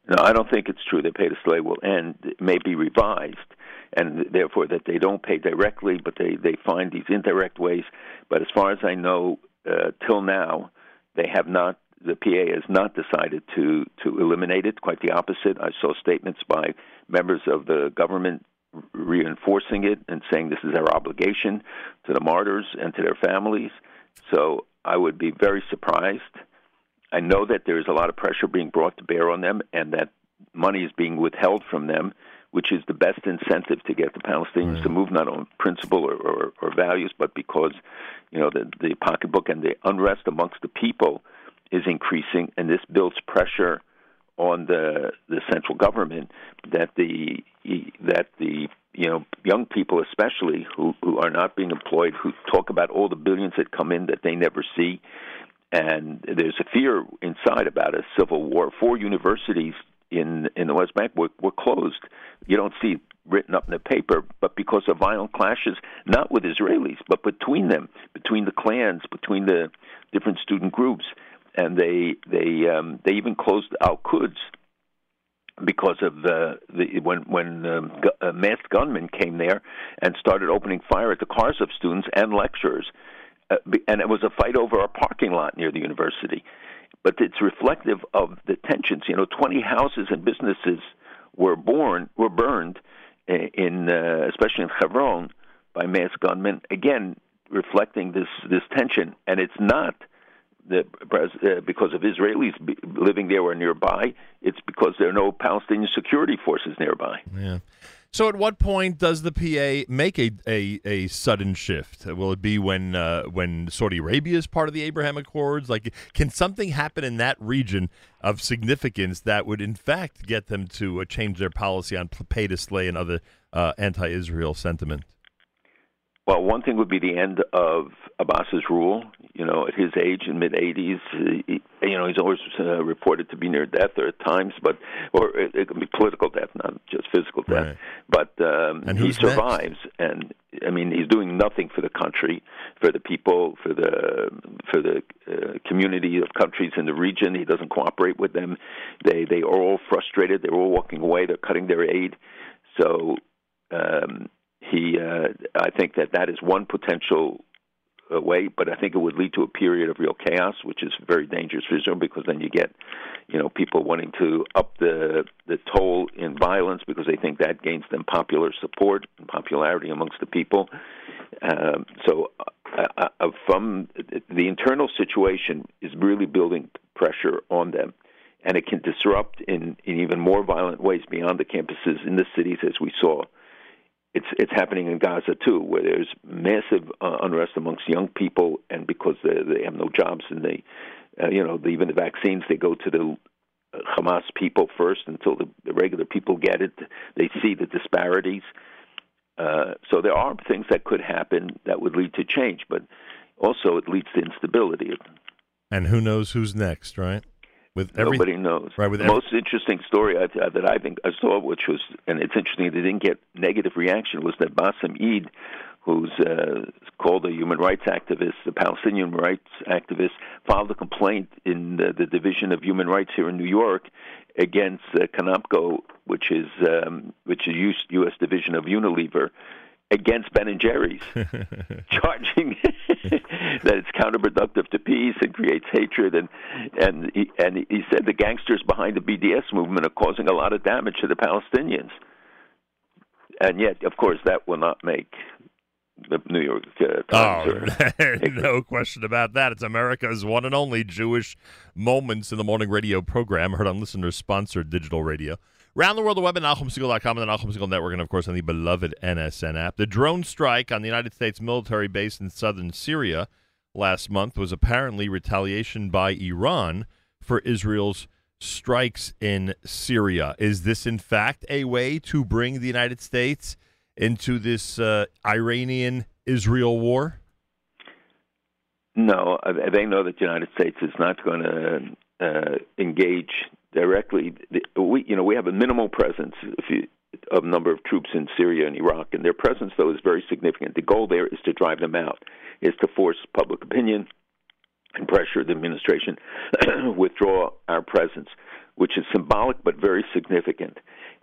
No, I don't think it's true that pay to slay will end. It may be revised, and therefore that they don't pay directly, but they they find these indirect ways. But as far as I know, uh, till now, they have not. The PA has not decided to to eliminate it. Quite the opposite. I saw statements by members of the government reinforcing it and saying this is our obligation to the martyrs and to their families. So I would be very surprised. I know that there is a lot of pressure being brought to bear on them and that money is being withheld from them, which is the best incentive to get the Palestinians to move not on principle or, or, or values, but because you know the, the pocketbook and the unrest amongst the people is increasing, and this builds pressure on the the central government that the that the you know young people especially who who are not being employed who talk about all the billions that come in that they never see. And there's a fear inside about a civil war. Four universities in in the West Bank were, were closed. You don't see written up in the paper but because of violent clashes not with Israelis but between them between the clans between the different student groups. And they they um, they even closed Al Quds because of the, the when when um, gu- uh, masked gunmen came there and started opening fire at the cars of students and lecturers, uh, and it was a fight over a parking lot near the university. But it's reflective of the tensions. You know, 20 houses and businesses were born were burned in uh, especially in Hebron by masked gunmen. Again, reflecting this this tension, and it's not the uh, because of Israelis living there or nearby. It's because there are no Palestinian security forces nearby. Yeah. So, at what point does the PA make a, a, a sudden shift? Will it be when uh, when Saudi Arabia is part of the Abraham Accords? Like, can something happen in that region of significance that would, in fact, get them to uh, change their policy on pay to slay and other uh, anti-Israel sentiment? Well, one thing would be the end of Abbas's rule. You know, at his age, in mid 80s, he, you know, he's always uh, reported to be near death, or at times, but or it, it can be political death, not just physical death. But um, And he who's next? survives, and I mean, he's doing nothing for the country, for the people, for the for the uh, community of countries in the region. He doesn't cooperate with them. They they are all frustrated. They're all walking away. They're cutting their aid. So. Um, he uh, I think that that is one potential uh, way, but I think it would lead to a period of real chaos, which is very dangerous for Israel because then you get, you know, people wanting to up the the toll in violence because they think that gains them popular support and popularity amongst the people. Um, so, uh, uh, from the internal situation is really building pressure on them. And it can disrupt in, in even more violent ways beyond the campuses in the cities, as we saw it's it's happening in Gaza too, where there's massive uh, unrest amongst young people, and because they they have no jobs and they, uh, you know, the, even the vaccines they go to the uh, Hamas people first until the, the regular people get it. They see the disparities. Uh, so there are things that could happen that would lead to change, but also it leads to instability. And who knows who's next, right? With every, Nobody knows. Right, with the every- most interesting story I, uh, that I think I saw, which was, and it's interesting they didn't get negative reaction, was that Bassem Eid, who's uh, called a human rights activist, a Palestinian rights activist, filed a complaint in the, the Division of Human Rights here in New York against uh, Conopco, which is um, which is. U.S. division of Unilever, against Ben and Jerry's, charging that it's counterproductive to peace and creates hatred, and and he, and he said the gangsters behind the BDS movement are causing a lot of damage to the Palestinians. and yet, of course, that will not make the New York uh, Times. Oh, or- no question about that. It's America's one and only Jewish Moments in the Morning radio program, heard on listener-sponsored digital radio. Around the world, the web at NachumSegal.com and the Nachum Segal Network, and of course on the beloved NSN app. The drone strike on the United States military base in southern Syria last month was apparently retaliation by Iran for Israel's strikes in Syria. Is this, in fact, a way to bring the United States into this uh, Iranian Israel war? No, they know that the United States is not going to uh, engage directly. We, you know, we have a minimal presence you, of number of troops in Syria and Iraq, and their presence, though, is very significant. The goal there is to drive them out, is to force public opinion and pressure the administration withdraw our presence, which is symbolic but very significant.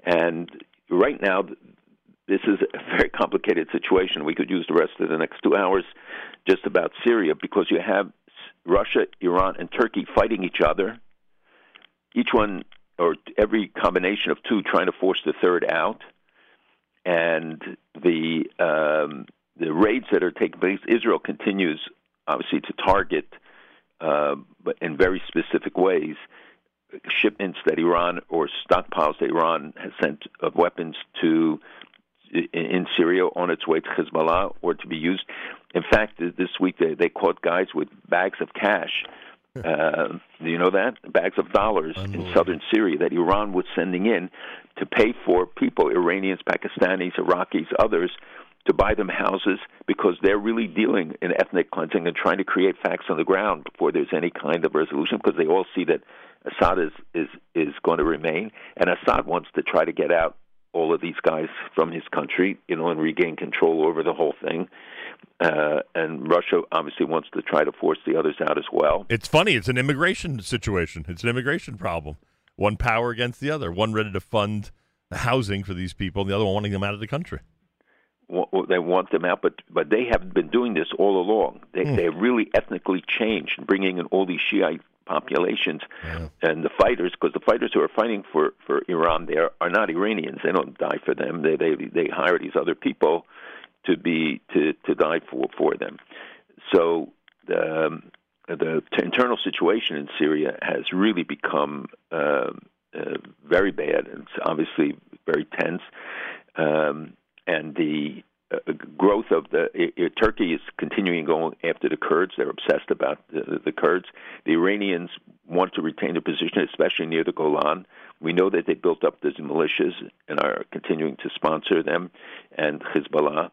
And right now, this is a very complicated situation. We could use the rest of the next two hours just about Syria because you have Russia, Iran, and Turkey fighting each other. Each one, or every combination of two, trying to force the third out, and the um, the raids that are taking place. Israel continues, obviously, to target, uh, but in very specific ways, shipments that Iran or stockpiles that Iran has sent of weapons to in Syria on its way to Hezbollah or to be used. In fact, this week they, they caught guys with bags of cash. Uh, do you know that? Bags of dollars in southern Syria that Iran was sending in to pay for people, Iranians, Pakistanis, Iraqis, others, to buy them houses because they're really dealing in ethnic cleansing and trying to create facts on the ground before there's any kind of resolution because they all see that Assad is is is going to remain. And Assad wants to try to get out all of these guys from his country, you know, and regain control over the whole thing. Uh, and Russia obviously wants to try to force the others out as well. It's funny. It's an immigration situation. It's an immigration problem. One power against the other. One ready to fund housing for these people, and the other one wanting them out of the country. Wa- They want them out, but but they have been doing this all along. They Hmm. they have really ethnically changed, bringing in all these Shiite populations and the fighters, because the fighters who are fighting for for Iran there are not Iranians. They don't die for them. They they they hire these other people to be to to die for for them. So the um, the internal situation in Syria has really become um uh, very bad. It's obviously very tense, um, and the uh, growth of the i i Turkey is continuing going after the Kurds. They're obsessed about the, the Kurds. The Iranians want to retain their position, especially near the Golan. We know that they built up these militias and are continuing to sponsor them, and Hezbollah.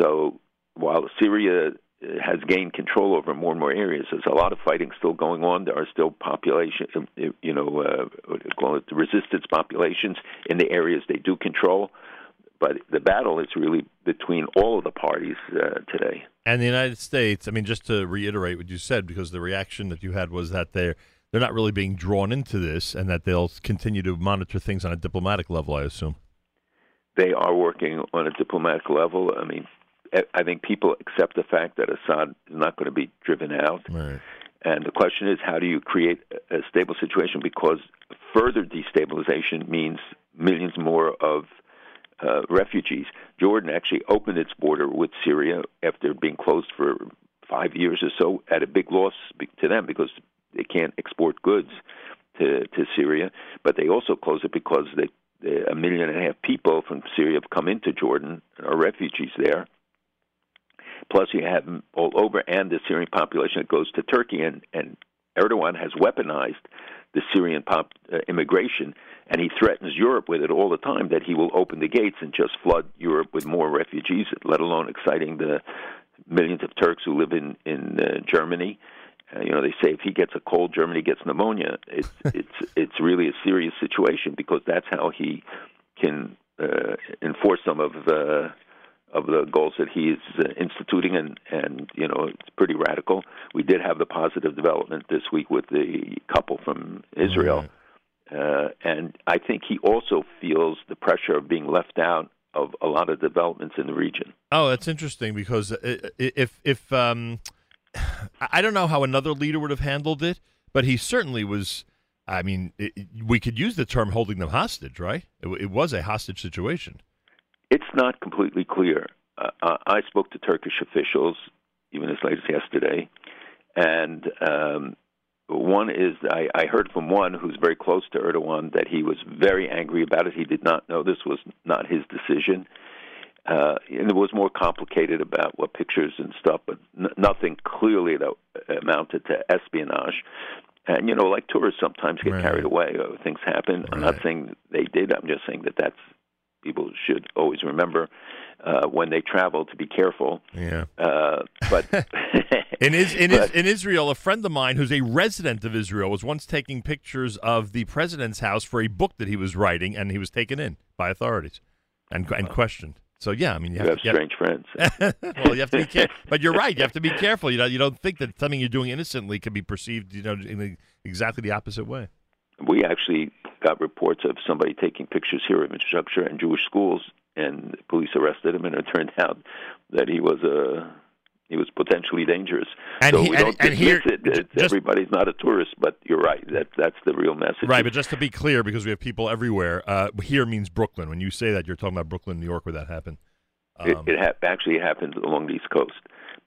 So while Syria uh, has gained control over more and more areas, there's a lot of fighting still going on. There are still population, uh, you know, uh, what do you call it, the resistance populations in the areas they do control. But the battle is really between all of the parties uh, today. And the United States, I mean, just to reiterate what you said, because the reaction that you had was that they're they're not really being drawn into this, and that they'll continue to monitor things on a diplomatic level. I assume. They are working on a diplomatic level. I mean, I- I think people accept the fact that Assad is not going to be driven out. Right. And the question is, how do you create a stable situation? Because further destabilization means millions more of uh, refugees. Jordan actually opened its border with Syria after being closed for five years or so at a big loss to them because they can't export goods to, to Syria. But they also closed it because they, they, a million and a half people from Syria have come into Jordan and are refugees there. Plus, you have them all over, and the Syrian population that goes to Turkey, and, and Erdogan has weaponized the Syrian pop, uh, immigration, and he threatens Europe with it all the time that he will open the gates and just flood Europe with more refugees, let alone exciting the millions of Turks who live in in uh, Germany. Uh, you know, they say if he gets a cold, Germany gets pneumonia. It's it's it's really a serious situation because that's how he can uh, enforce some of uh, of the goals that he is uh, instituting, and and you know it's pretty radical. We did have the positive development this week with the couple from Israel, uh, and I think he also feels the pressure of being left out of a lot of developments in the region. Oh, that's interesting because if if um, I don't know how another leader would have handled it, but he certainly was. I mean, it- we could use the term "holding them hostage," right? It, it was a hostage situation. It's not completely clear. Uh, I I spoke to Turkish officials even as late as yesterday, and um, one is I, I heard from one who's very close to Erdogan that he was very angry about it. He did not know this was not his decision. Uh, and it was more complicated about what pictures and stuff, but n- nothing clearly that amounted to espionage. And you know, like tourists sometimes get Right. carried away. Or things happen. I'm not saying they did. I'm just saying that that's people should always remember uh, when they travel to be careful. Yeah. Uh, but In, is, in, is, in Israel, a friend of mine who's a resident of Israel was once taking pictures of the president's house for a book that he was writing, and he was taken in by authorities and and questioned. So yeah, I mean, you you have, have you strange friends. well, you have to be careful. But you're right. You have to be careful. You know, you don't think that something you're doing innocently can be perceived, you know, in the, exactly the opposite way. we actually got reports of somebody taking pictures here of infrastructure and Jewish schools, and police arrested him, and it turned out that he was a he was potentially dangerous. And so he- we don't and dismiss here- it. Just- everybody's not a tourist, but you're right. That that's the real message. Right, but just to be clear, because we have people everywhere, uh, here means Brooklyn. When you say that, you're talking about Brooklyn, New York, where that happened. it, it ha- actually happened along the East Coast.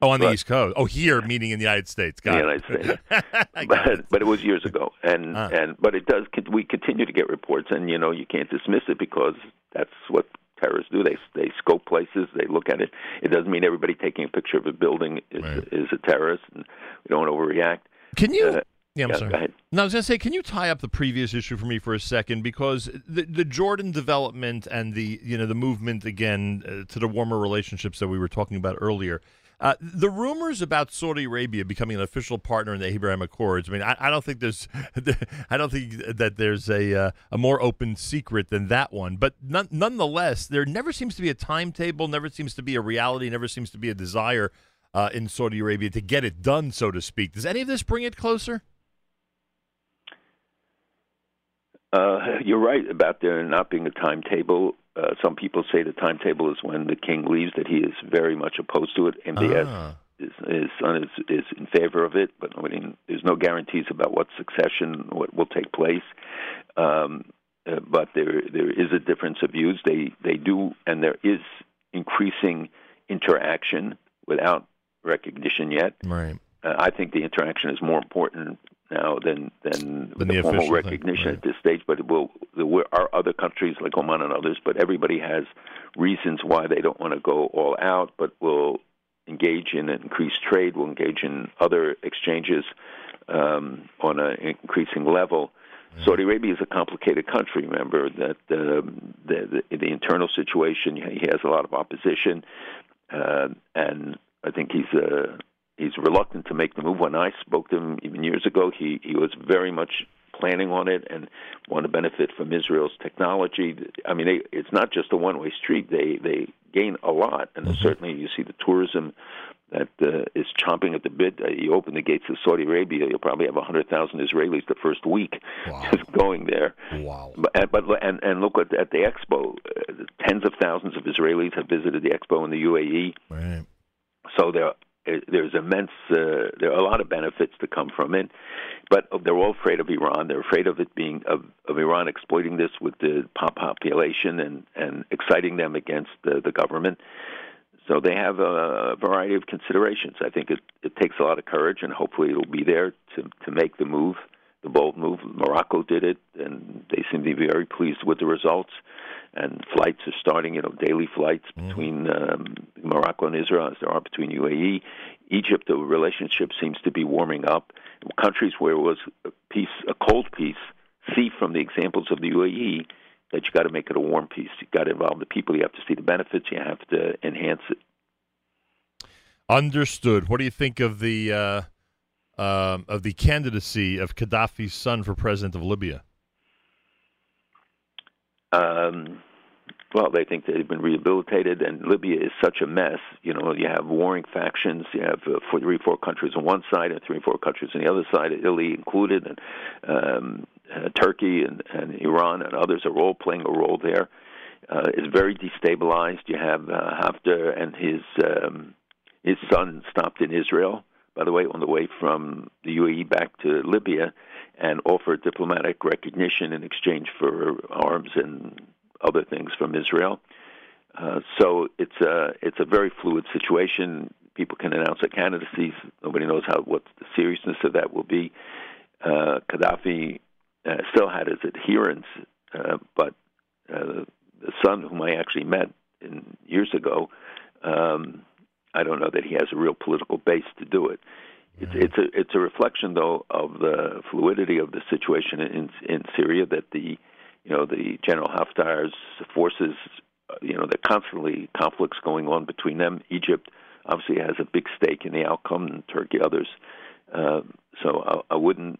Oh, on the But- East Coast. Oh, here, meaning in the United States. Got the it. United States. but but it was years ago, and and but it does. We continue to get reports, and you know you can't dismiss it because that's what terrorists do. They they scope places, they look at it. It doesn't mean everybody taking a picture of a building is is a terrorist, and we don't overreact. Can you? Uh, yeah, I'm yeah, sorry. Go ahead. No, I was going to say, can you tie up the previous issue for me for a second? Because the the Jordan development and the you know the movement again uh, to the warmer relationships that we were talking about earlier. Uh, the rumors about Saudi Arabia becoming an official partner in the Abraham Accords. I mean, I, I don't think there's, I don't think that there's a uh, a more open secret than that one. But none, nonetheless, there never seems to be a timetable, never seems to be a reality, never seems to be a desire uh, in Saudi Arabia to get it done, so to speak. Does any of this bring it closer? Uh, you're right about there not being a timetable. Uh, some people say the timetable is when the king leaves. That he is very much opposed to it. MBS, Ah. his, his son is is in favor of it, but nobody, there's no guarantees about what succession what will take place. Um, uh, but there there is a difference of views. They they do, and there is increasing interaction without recognition yet. Right. Uh, I think the interaction is more important now than than, Than the, the formal recognition at this stage. But will there were- are other countries like Oman and others, but everybody has reasons why they don't want to go all out, but will engage in increased trade, will engage in other exchanges um, on an increasing level. Saudi Arabia is a complicated country. Remember that um, the, the the internal situation. He has a lot of opposition, uh, and I think he's uh, he's reluctant to make the move. When I spoke to him even years ago, he he was very much planning on it and want to benefit from Israel's technology. I mean, they, it's not just a one-way street. They they gain a lot, and certainly you see the tourism that uh, is chomping at the bit. Uh, you open the gates of Saudi Arabia, you'll probably have a hundred thousand Israelis the first week just going there. Wow! But and, but and and look at at the expo, uh, tens of thousands of Israelis have visited the expo in the UAE. Right. So there there's immense uh, there are a lot of benefits to come from it, but they're all afraid of Iran. They're afraid of it being of, of Iran exploiting this with the pop population and and exciting them against the, the government. So they have a variety of considerations. I think it, it takes a lot of courage, and hopefully it'll be there to to make the move, the bold move. Morocco did it, and they seem to be very pleased with the results. And flights are starting, you know, daily flights between um, Morocco and Israel, as there are between UAE, Egypt. The relationship seems to be warming up. Countries where it was a peace, a cold peace, see from the examples of the UAE that you got to make it a warm peace. You got to involve the people. You have to see the benefits. You have to enhance it. Understood. What do you think of the uh, um, of the candidacy of Gaddafi's son for president of Libya? Um, well, they think they've been rehabilitated, and Libya is such a mess. You know, you have warring factions. You have uh, four, three, four countries on one side, and three, four countries on the other side, Italy included, and um, uh, Turkey and, and Iran and others are all playing a role there. Uh, it's very destabilized. You have uh, Haftar and his um, his son stopped in Israel, by the way, on the way from the UAE back to Libya, and offer diplomatic recognition in exchange for arms and other things from Israel. Uh, so it's a it's a very fluid situation. People can announce their candidacies. Nobody knows how what the seriousness of that will be. Uh, Gaddafi uh, still had his adherents, uh, but uh, the son, whom I actually met in, years ago, um, I don't know that he has a real political base to do it. It's it's a it's a reflection though of the fluidity of the situation in in Syria that the you know the General Haftar's forces uh, you know there are constantly conflicts going on between them. Egypt obviously has a big stake in the outcome, and Turkey others. Uh, so I, I wouldn't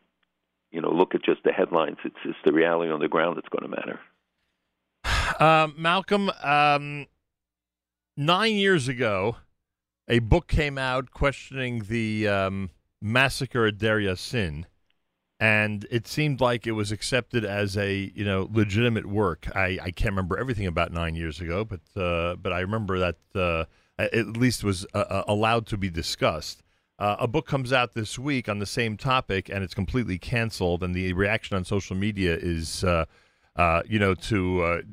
you know look at just the headlines. It's it's the reality on the ground that's going to matter. Um, Malcolm, um, nine years ago, a book came out questioning the um, massacre at Deir Yassin, and it seemed like it was accepted as a you know legitimate work. I, I can't remember everything about nine years ago, but uh, but I remember that uh, at least was uh, uh, allowed to be discussed. Uh, a book comes out this week on the same topic, and it's completely canceled. And the reaction on social media is, uh, you know, to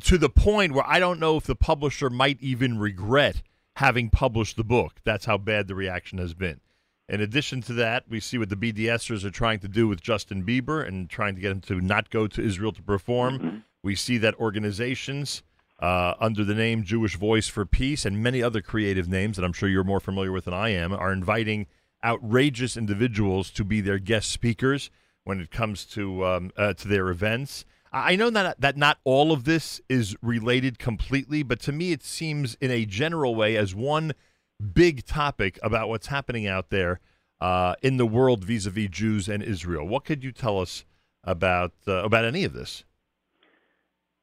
to the point where I don't know if the publisher might even regret having published the book. That's how bad the reaction has been. In addition to that, we see what the BDSers are trying to do with Justin Bieber and trying to get him to not go to Israel to perform. We see that organizations uh, under the name Jewish Voice for Peace and many other creative names that I'm sure you're more familiar with than I am are inviting outrageous individuals to be their guest speakers when it comes to um, uh, to their events. I know that that not all of this is related completely, but to me it seems in a general way as one big topic about what's happening out there uh, in the world vis-a-vis Jews and Israel. What could you tell us about uh, about any of this?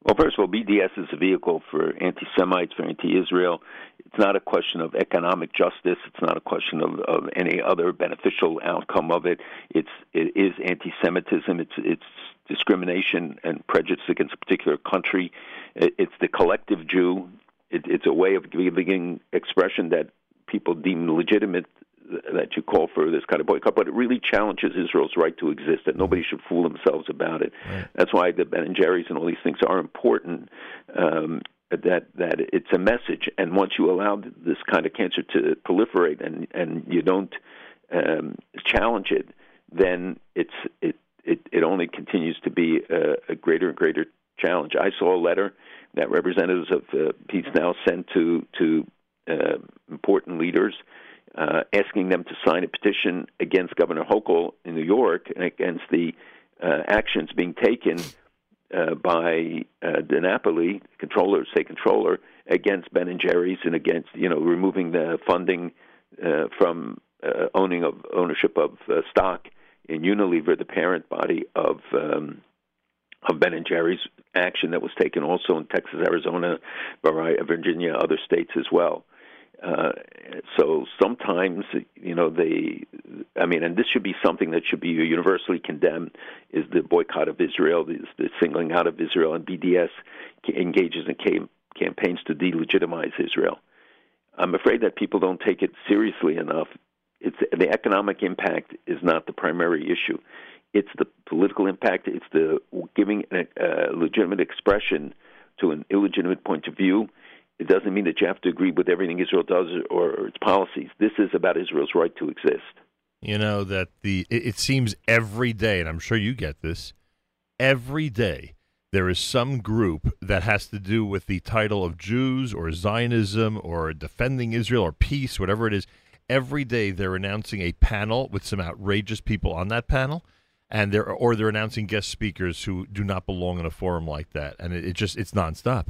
Well, first of all, BDS is a vehicle for anti Semites, for anti Israel. It's not a question of economic justice. It's not a question of, of any other beneficial outcome of it. It's it is anti Semitism. It's it's discrimination and prejudice against a particular country. It, it's the collective Jew. It, it's a way of giving expression that people deem legitimate that you call for this kind of boycott, but it really challenges Israel's right to exist. That nobody should fool themselves about it. That's why the Ben and Jerry's and all these things are important. Um, that that it's a message, and once you allow this kind of cancer to proliferate, and and you don't um, challenge it, then it's it it, it only continues to be a, a greater and greater challenge. I saw a letter that representatives of uh, Peace Now sent to to uh, important leaders uh, asking them to sign a petition against Governor Hochul in New York and against the uh, actions being taken uh, by uh, DiNapoli, controller, state controller, against Ben and Jerry's and against you know removing the funding uh, from uh, owning of ownership of uh, stock in Unilever, the parent body of um, of Ben and Jerry's action that was taken also in Texas, Arizona, Virginia, other states as well. Uh, so sometimes, you know, they, I mean, and this should be something that should be universally condemned is the boycott of Israel, the, the singling out of Israel, and BDS engages in cam- campaigns to delegitimize Israel. I'm afraid that people don't take it seriously enough. It's the economic impact is not the primary issue. It's the political impact. It's the giving a, a legitimate expression to an illegitimate point of view it doesn't mean that you have to agree with everything Israel does or its policies. This is about Israel's right to exist. You know that the it, it seems every day, and I'm sure you get this every day. There is some group that has to do with the title of Jews or Zionism or defending Israel or peace, whatever it is. Every day they're announcing a panel with some outrageous people on that panel, and they're or they're announcing guest speakers who do not belong in a forum like that, and it, it just it's nonstop.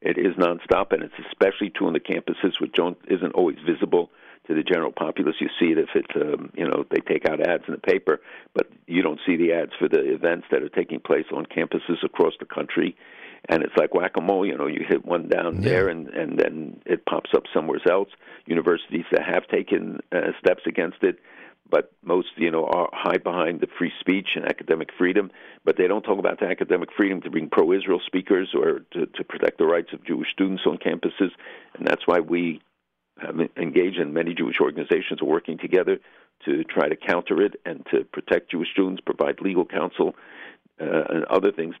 It is nonstop, and it's especially true on the campuses, which don't isn't always visible to the general populace. You see it if it's um, you know they take out ads in the paper, but you don't see the ads for the events that are taking place on campuses across the country. And it's like whack a mole, you know. You hit one down Yeah. there, and and then it pops up somewhere else. Universities that have taken uh, steps against it, but most you know are hide behind the free speech and academic freedom, but they don't talk about the academic freedom to bring pro-Israel speakers or to, to protect the rights of Jewish students on campuses, and that's why we have engaged in many Jewish organizations are working together to try to counter it and to protect Jewish students, provide legal counsel uh, and other things,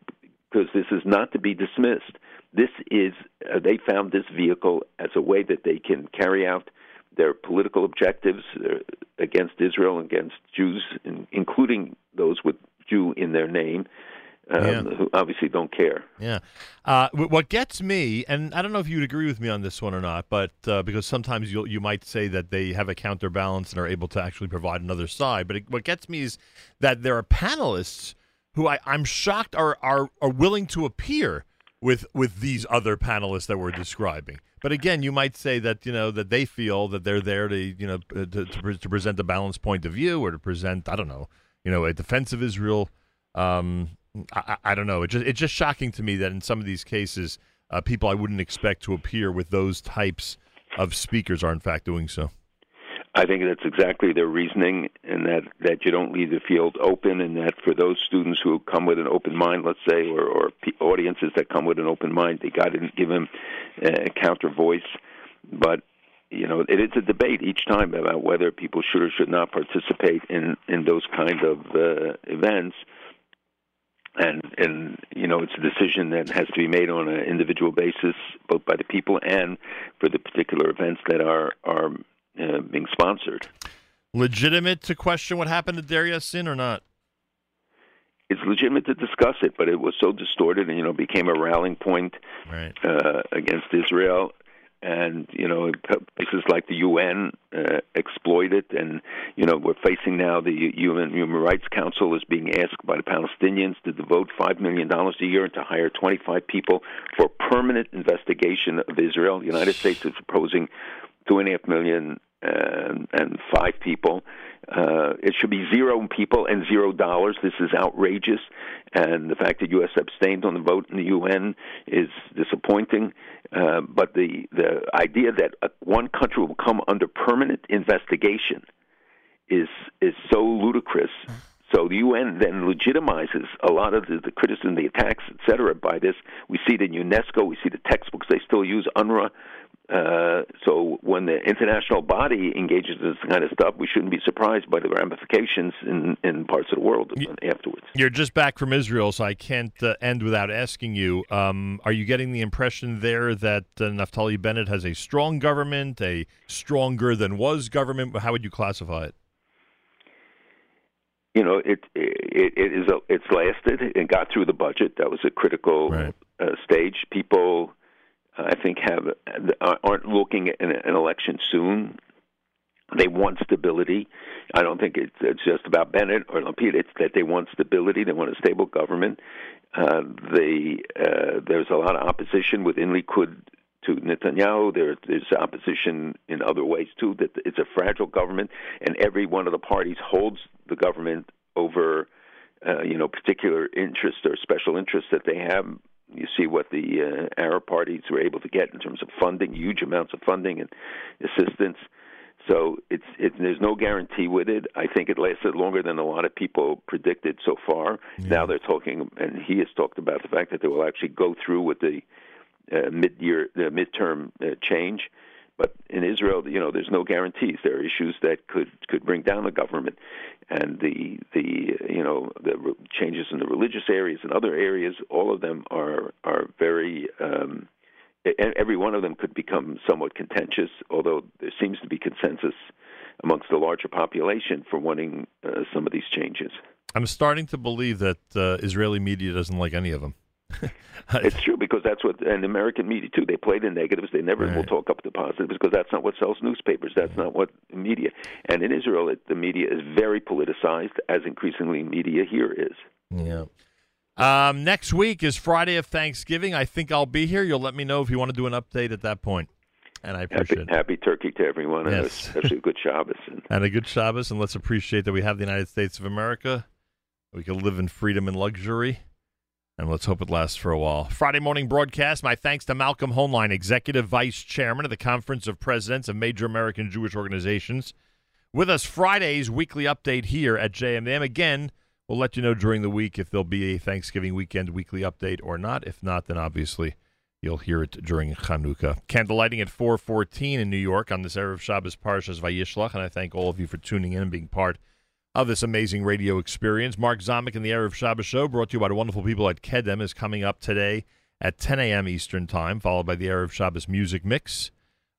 because this is not to be dismissed. this is uh, they found this vehicle as a way that they can carry out their political objectives uh, against Israel, and against Jews, in, including those with Jew in their name, um, Yeah. who obviously don't care. Yeah. Uh, wh- what gets me, and I don't know if you'd agree with me on this one or not, but uh, because sometimes you you might say that they have a counterbalance and are able to actually provide another side. But it, what gets me is that there are panelists who I, I'm shocked are, are are willing to appear with with these other panelists that we're describing. But again, you might say that you know that they feel that they're there to you know to, to, to present a balanced point of view or to present I don't know you know a defense of Israel. Um, I, I I don't know. It just it's just shocking to me that in some of these cases, uh, people I wouldn't expect to appear with those types of speakers are in fact doing so. I think that's exactly their reasoning, and that that you don't leave the field open, and that for those students who come with an open mind, let's say, or, or audiences that come with an open mind, they got to give them a counter voice. But you know, it is a debate each time about whether people should or should not participate in in those kind of uh, events. And and you know it's a decision that has to be made on an individual basis, both by the people and for the particular events that are are uh, being sponsored. Legitimate to question what happened to Deir Yassin or not? It's legitimate to discuss it, but it was so distorted, and you know, became a rallying point right. uh, against Israel. And you know, places like the UN uh, exploit it, and you know, we're facing now the UN Human Rights Council is being asked by the Palestinians to devote five million dollars a year and to hire 25 people for permanent investigation of Israel. The United States is proposing two and a half million and, and five people. Uh, it should be zero people and zero dollars. This is outrageous, and the fact that U.S. abstained on the vote in the UN is disappointing. Uh, but the the idea that uh, one country will come under permanent investigation is is so ludicrous. So the UN then legitimizes a lot of the, the criticism, the attacks, etc. By this, we see it in UNESCO. We see the textbooks they still use UNRWA. Uh, so when the international body engages in this kind of stuff, we shouldn't be surprised by the ramifications in, in parts of the world afterwards. You're just back from Israel, so I can't uh, end without asking you: um, Are you getting the impression there that uh, Naftali Bennett has a strong government, a stronger than was government? How would you classify it? you know it it, it is a, it's lasted and got through the budget that was a critical uh, stage people i think have aren't looking at an, election soon they want stability i don't think it's, it's just about bennett or lapid it's that they want stability they want a stable government uh, they uh, there's a lot of opposition within likud to Netanyahu. There, there's opposition in other ways too. That it's a fragile government, and every one of the parties holds the government over, uh, you know, particular interests or special interests that they have. You see what the uh, Arab parties were able to get in terms of funding, huge amounts of funding and assistance. So it's it, there's no guarantee with it. I think it lasted longer than a lot of people predicted so far. Now they're talking, and he has talked about the fact that they will actually go through with the uh, mid-year, the midterm uh, change. But in Israel, you know, there's no guarantees. There are issues that could could bring down the government, and the the you know the re- changes in the religious areas and other areas. All of them are are very. Um, every one of them could become somewhat contentious, although there seems to be consensus amongst the larger population for wanting uh, some of these changes. I'm starting to believe that uh, Israeli media doesn't like any of them. it's true because that's what and American media too. They play the negatives. They never will talk up the positives because that's not what sells newspapers. That's not what media. And in Israel, it, the media is very politicized, as increasingly media here is. Yeah. Um, next week is Friday of Thanksgiving. I think I'll be here. You'll let me know if you want to do an update at that point. and I appreciate Happy, it. happy Turkey to everyone, Yes. especially a good Shabbos. And And a good Shabbos, and let's appreciate that we have the United States of America. We can live in freedom and luxury, and let's hope it lasts for a while. Friday morning broadcast. My thanks to Malcolm Hoenlein, Executive Vice Chairman of the Conference of Presidents of Major American Jewish Organizations. With us Friday's weekly update here at JMM. Again, we'll let you know during the week if there'll be a Thanksgiving weekend weekly update or not. If not, then obviously you'll hear it during Chanukah. Candlelighting at 414 in New York on this Erev Shabbos Parshas Vayishlach, and I thank all of you for tuning in and being part of this amazing radio experience. Mark Zomick and the Erev Shabbos Show, brought to you by the wonderful people at Kedem, is coming up today at 10 a.m. Eastern Time, followed by the Erev Shabbos Music Mix,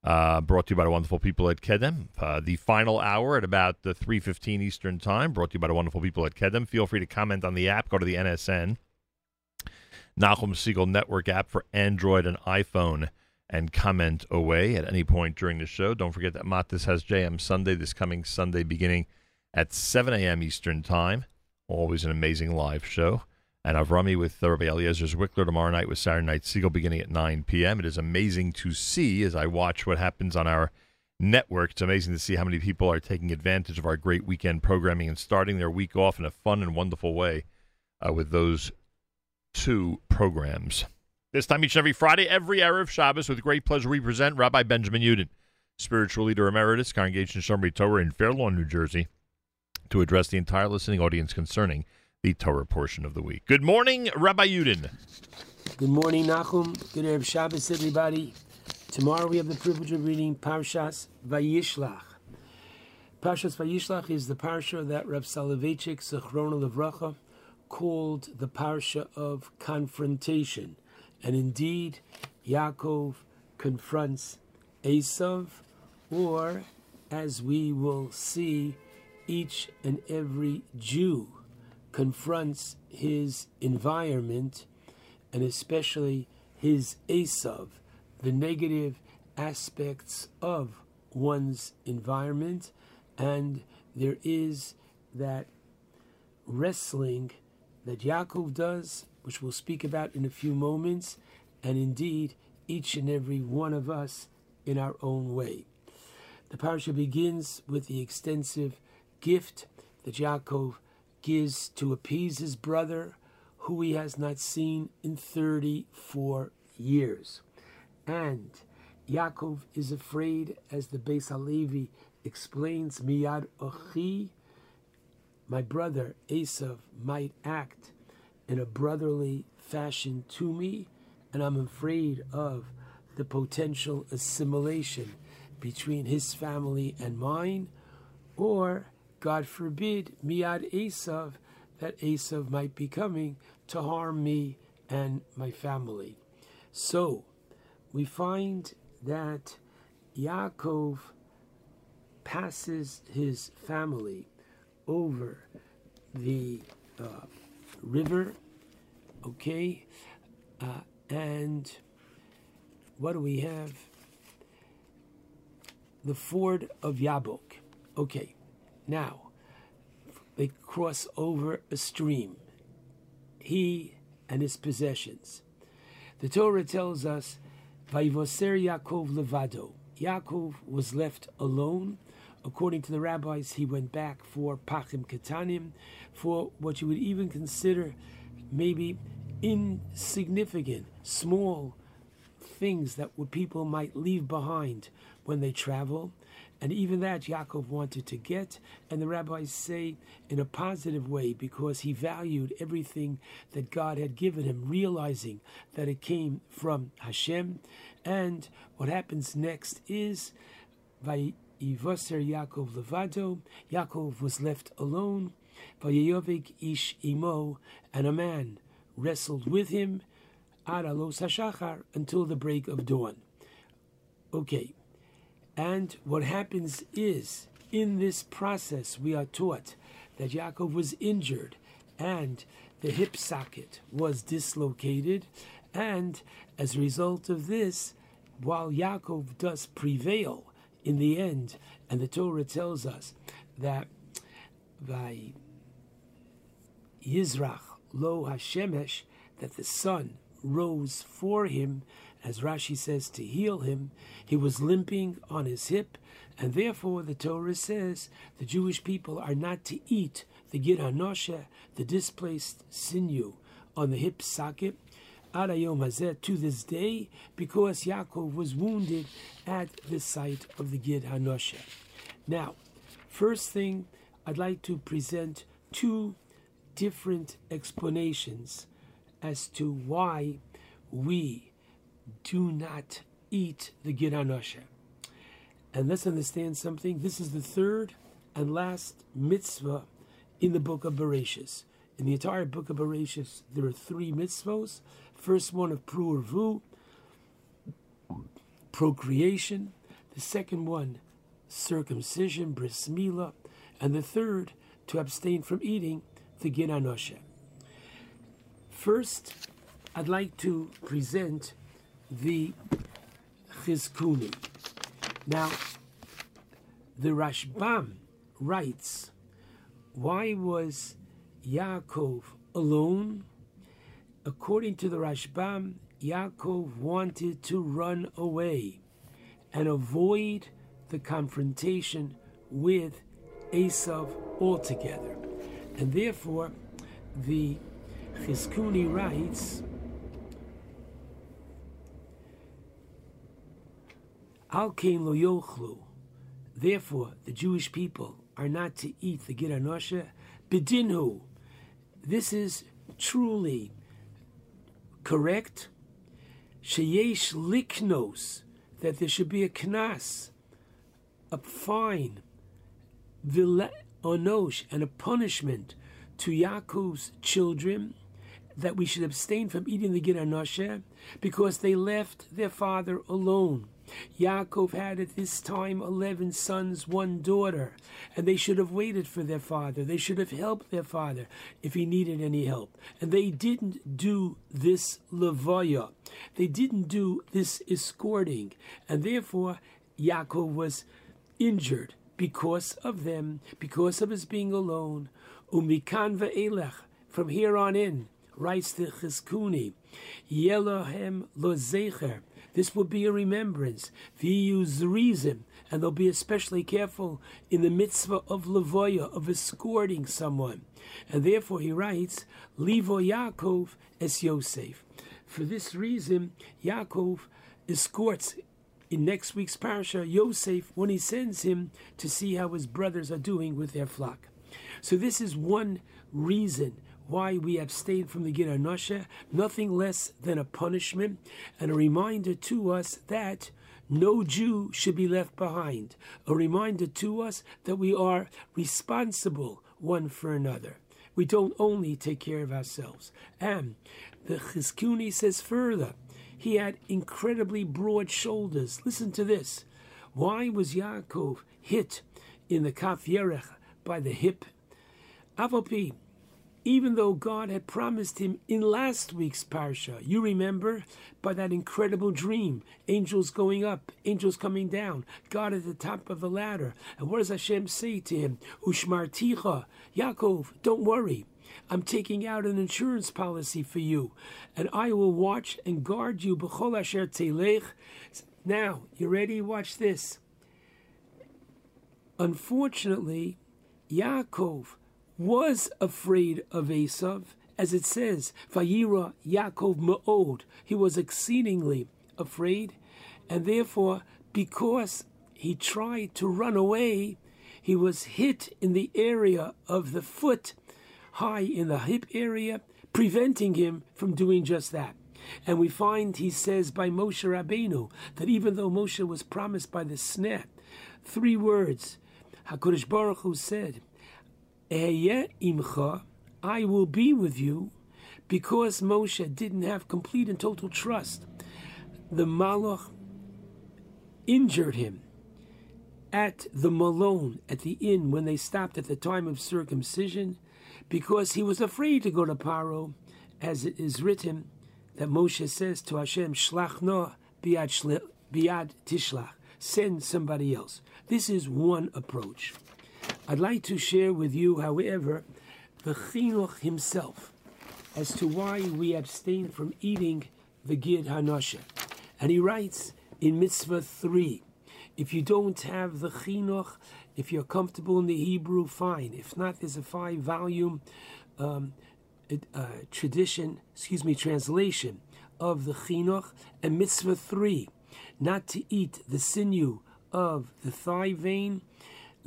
uh, brought to you by the wonderful people at Kedem. Uh, the final hour at about the 3.15 Eastern Time, brought to you by the wonderful people at Kedem. Feel free to comment on the app. Go to the NSN, Nachum Segal Network app for Android and iPhone and comment away at any point during the show. Don't forget that Matis has JM Sunday this coming Sunday beginning at 7 a.m. Eastern Time. Always an amazing live show. And Avrami with Rabbi Eliezer Wickler tomorrow night with Saturday Night Segal beginning at 9 p.m. It is amazing to see as I watch what happens on our network. It's amazing to see how many people are taking advantage of our great weekend programming and starting their week off in a fun and wonderful way uh, with those two programs. This time each and every Friday, every hour of Shabbos, with great pleasure, we present Rabbi Benjamin Yudin, spiritual leader emeritus, Congregation Shomrei Torah in Fair Lawn, New Jersey, to address the entire listening audience concerning the Torah portion of the week. Good morning, Rabbi Yudin. Good morning, Nachum. Good Erev Shabbos, everybody. Tomorrow we have the privilege of reading Parshas Vayishlach. Parshas Vayishlach is the parsha that Reb Soloveitchik, Zechrona Levracha, called the parsha of confrontation. And indeed, Yaakov confronts Esav, or as we will see, each and every Jew confronts his environment and especially his Esav, the negative aspects of one's environment. And there is that wrestling that Yaakov does, which we'll speak about in a few moments, and indeed each and every one of us in our own way. The parasha begins with the extensive gift that Yaakov gives to appease his brother, who he has not seen in 34 years. And Yaakov is afraid, as the Beis Halevi explains, Miyad Ochi, my brother Esav might act in a brotherly fashion to me, and I'm afraid of the potential assimilation between his family and mine, or, God forbid, Miad Esav, that Esav might be coming to harm me and my family. So, we find that Yaakov passes his family over the uh, river, okay, uh, and what do we have? The ford of Yabok. Okay, now they cross over a stream. He and his possessions. The Torah tells us, "Vayivoser Yaakov levado." Yaakov was left alone. According to the rabbis, he went back for pachim ketanim, for what you would even consider maybe insignificant, small things that people might leave behind when they travel. And even that Yaakov wanted to get, and the rabbis say in a positive way because he valued everything that God had given him, realizing that it came from Hashem. And what happens next is Vayivoser Yaakov Levado. Yaakov was left alone. Vayeyovik ish imo, and a man wrestled with him Aralos Hashachar until the break of dawn. Okay, and what happens is in this process we are taught that Yaakov was injured and the hip socket was dislocated, and as a result of this, while Yaakov does prevail in the end, and the Torah tells us that by Yizrach lo Hashemesh, that the sun rose for him, as Rashi says, to heal him. He was limping on his hip, and therefore the Torah says the Jewish people are not to eat the Gid Hanoshe, the displaced sinew on the hip socket, Adayom Hazeh to this day, because Yaakov was wounded at the site of the Gid Hanoshe. Now, first thing, I'd like to present two different explanations as to why we do not eat the Gid Hanoshe. And let's understand something. This is the third and last mitzvah in the book of Bereshis. In the entire book of Bereshis, there are three mitzvahs. First one of Pruervu, procreation. The second one, circumcision, bris milah. And the third, to abstain from eating the Gid Hanoshe. First, I'd like to present the Chizkuni. Now, the Rashbam writes, why was Yaakov alone? According to the Rashbam, Yaakov wanted to run away and avoid the confrontation with Esav altogether. And therefore, the Chizkuni writes, Al lo yochlu. Therefore, the Jewish people are not to eat the Gid Anosha. Bedinhu. This is truly correct. Sheyesh liknos. That there should be a knas, a fine, onosh, and a punishment to Yaakov's children that we should abstain from eating the Gid Anosha because they left their father alone. Yaakov had at this time eleven sons, one daughter, and they should have waited for their father. They should have helped their father if he needed any help. And they didn't do this levaya. They didn't do this escorting. And therefore, Yaakov was injured because of them, because of his being alone. Umikan ve'elech, from here on in, writes the Chizkuni, Yelohem lo zecher, this will be a remembrance. reason, and they'll be especially careful in the mitzvah of levoya, of escorting someone. And therefore he writes, Livo Yaakov es Yosef. For this reason, Yaakov escorts in next week's parasha Yosef when he sends him to see how his brothers are doing with their flock. So this is one reason why we abstain from the Gid Anosha, nothing less than a punishment and a reminder to us that no Jew should be left behind, a reminder to us that we are responsible one for another. We don't only take care of ourselves. And the Chizkuni says further, he had incredibly broad shoulders. Listen to this. Why was Yaakov hit in the Kaf Yerech by the hip? Avopi, even though God had promised him in last week's parsha. You remember by that incredible dream, angels going up, angels coming down, God at the top of the ladder. And what does Hashem say to him? Ushmarticha, Yaakov, don't worry. I'm taking out an insurance policy for you, and I will watch and guard you. B'chol asher telech. Now, you ready? Watch this. Unfortunately, Yaakov was afraid of Esav, as it says, Vayira Yaakov Ma'od. He was exceedingly afraid, and therefore, because he tried to run away, he was hit in the area of the foot, high in the hip area, preventing him from doing just that. And we find he says by Moshe Rabbeinu that even though Moshe was promised by the sneh, three words, HaKadosh Baruch Hu said, imcha, I will be with you, because Moshe didn't have complete and total trust. The Malach injured him at the malon, at the inn, when they stopped at the time of circumcision, because he was afraid to go to Paro, as it is written that Moshe says to Hashem, Shlach no biad, biad tishlach, send somebody else. This is one approach. I'd like to share with you, however, the Chinuch himself as to why we abstain from eating the Gid Hanoshe. And he writes in Mitzvah 3 if you don't have the Chinuch, if you're comfortable in the Hebrew, fine. If not, there's a five volume um, uh, tradition, excuse me, translation of the Chinuch and Mitzvah 3 not to eat the sinew of the thigh vein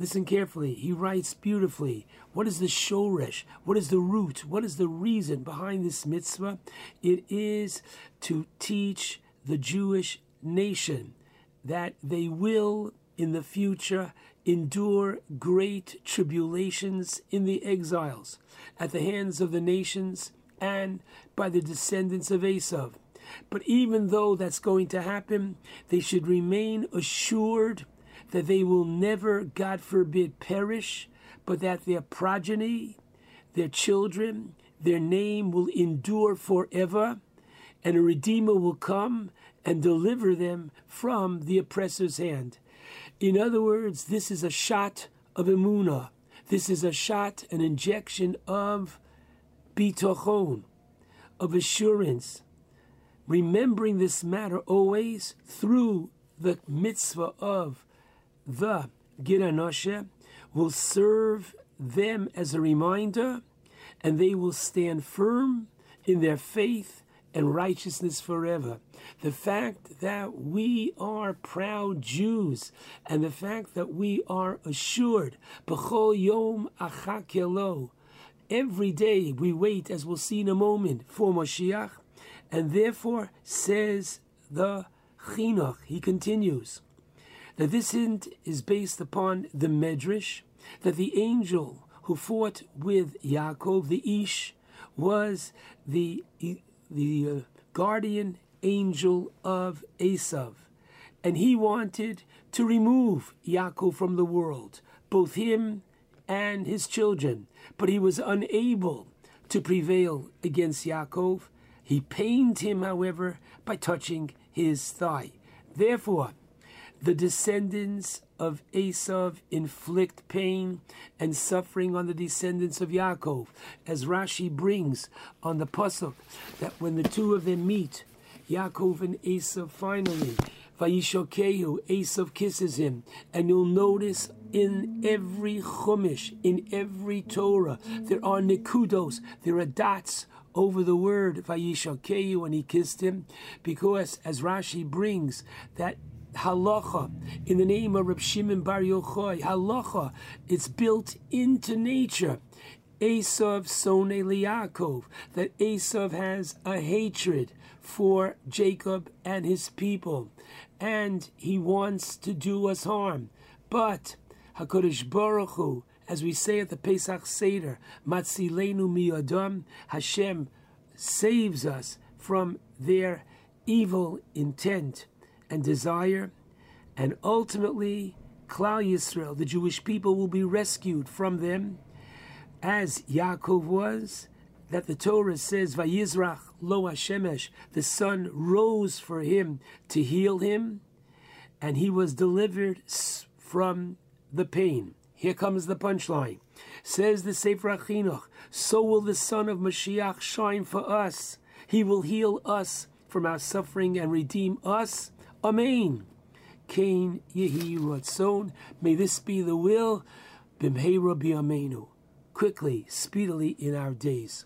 Listen carefully. He writes beautifully. What is the shoresh? What is the root? What is the reason behind this mitzvah? It is to teach the Jewish nation that they will in the future endure great tribulations in the exiles at the hands of the nations and by the descendants of Esav. But even though that's going to happen, they should remain assured that they will never, God forbid, perish, but that their progeny, their children, their name will endure forever, and a Redeemer will come and deliver them from the oppressor's hand. In other words, this is a shot of emuna. This is a shot, an injection of bitochon, of assurance. Remembering this matter always through the mitzvah of the Gid Hanoshe will serve them as a reminder, and they will stand firm in their faith and righteousness forever. The fact that we are proud Jews and the fact that we are assured, B'chol Yom Achakelo, every day we wait, as we'll see in a moment, for Moshiach, and therefore says the Chinuch, he continues, that this hint is based upon the Medrash, that the angel who fought with Yaakov, the Ish, was the the uh, guardian angel of Esav, and he wanted to remove Yaakov from the world, both him and his children, but he was unable to prevail against Yaakov. He pained him, however, by touching his thigh. Therefore, the descendants of Esav inflict pain and suffering on the descendants of Yaakov, as Rashi brings on the pasuk that when the two of them meet, Yaakov and Esav finally, Vayishokehu, Esav kisses him, and you'll notice in every chumash, in every Torah, there are nikudos, there are dots over the word Vayishokehu when he kissed him, because as Rashi brings that halacha in the name of Reb Shimon Bar Yochai. Halacha, it's built into nature. Esav Sone Liakov, that Esav has a hatred for Jacob and his people, and he wants to do us harm. But Hakadosh Baruch Hu, as we say at the Pesach Seder, Matzilenu miyadam, Hashem saves us from their evil intent and desire, and ultimately, Klal Yisrael, the Jewish people, will be rescued from them, as Yaakov was. That the Torah says, "Vayizrach lo Hashemesh," the sun rose for him to heal him, and he was delivered from the pain. Here comes the punchline. Says the Sefer Achinuch, so will the Sun of Mashiach shine for us. He will heal us from our suffering and redeem us Amen. Cain Yehi Ratzon. May this be the will. Bimheira Biamenu. Quickly, speedily in our days.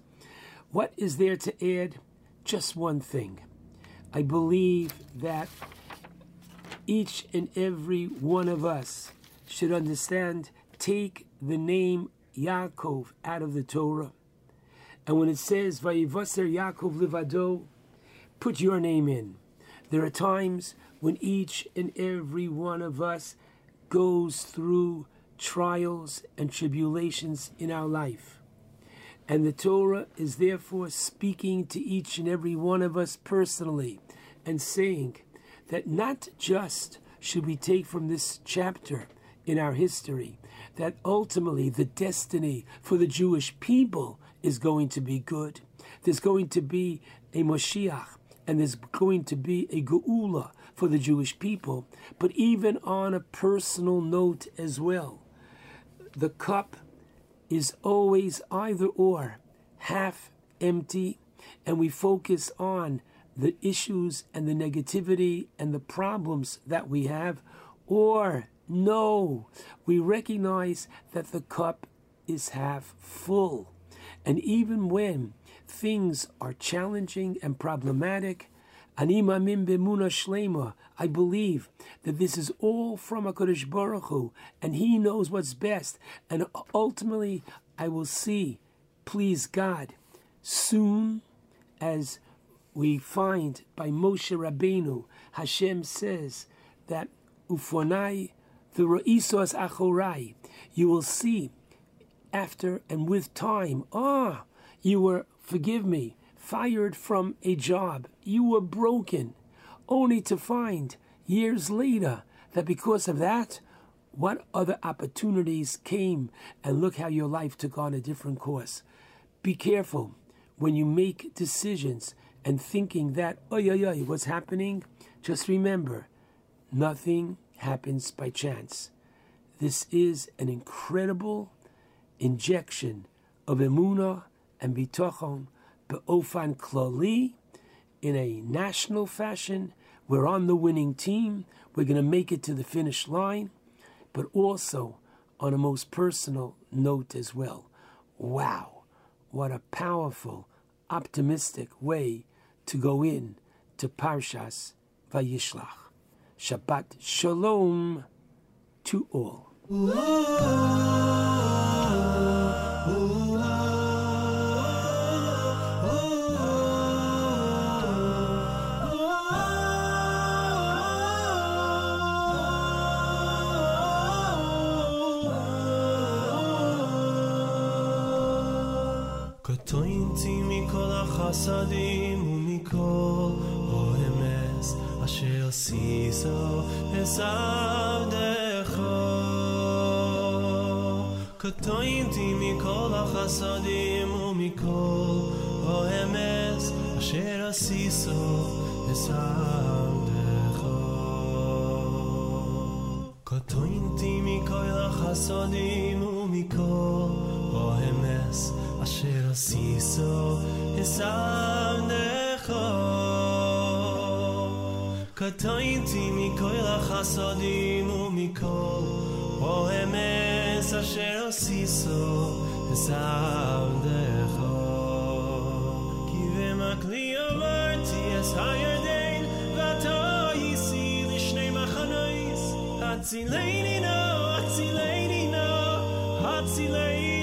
What is there to add? Just one thing. I believe that each and every one of us should understand take the name Yaakov out of the Torah. And when it says Vayivaser Yaakov Livado, put your name in. There are times when each and every one of us goes through trials and tribulations in our life. And the Torah is therefore speaking to each and every one of us personally and saying that not just should we take from this chapter in our history that ultimately the destiny for the Jewish people is going to be good. There's going to be a Moshiach and there's going to be a Geula for the Jewish people, but even on a personal note as well. The cup is always either or, half empty, and we focus on the issues and the negativity and the problems that we have, or no, we recognize that the cup is half full. And even when things are challenging and problematic, I believe that this is all from Hakadosh Baruch Hu, and He knows what's best. And ultimately, I will see, please God, soon as we find by Moshe Rabbeinu, Hashem says that ufonai the ro'isos achorai, you will see after and with time, ah, you were forgive me, fired from a job. You were broken, only to find years later that because of that, what other opportunities came, and look how your life took on a different course. Be careful when you make decisions and thinking that, oh, yeah, yeah, what's happening? Just remember, nothing happens by chance. This is an incredible injection of emuna and bitochon be'ofan klali, in a national fashion. We're on the winning team. We're going to make it to the finish line, but also on a most personal note as well. Wow, what a powerful, optimistic way to go in to Parshas Vayishlach. Shabbat Shalom to all. עשיסו עבדך קטוינתי מכל החסדים ומכל האמס אשר עשיסו עבדך קטוינתי מכל החסדים ומכל האמס אשר עשיסו עבדך קטוינתי מכל החסדים ומכל האמס אשר עשיסו עבדך כי במקלי עברתי אס הירדן ואתה איסי לשני מחנויס הצילני נא, הצילני נא, הצילני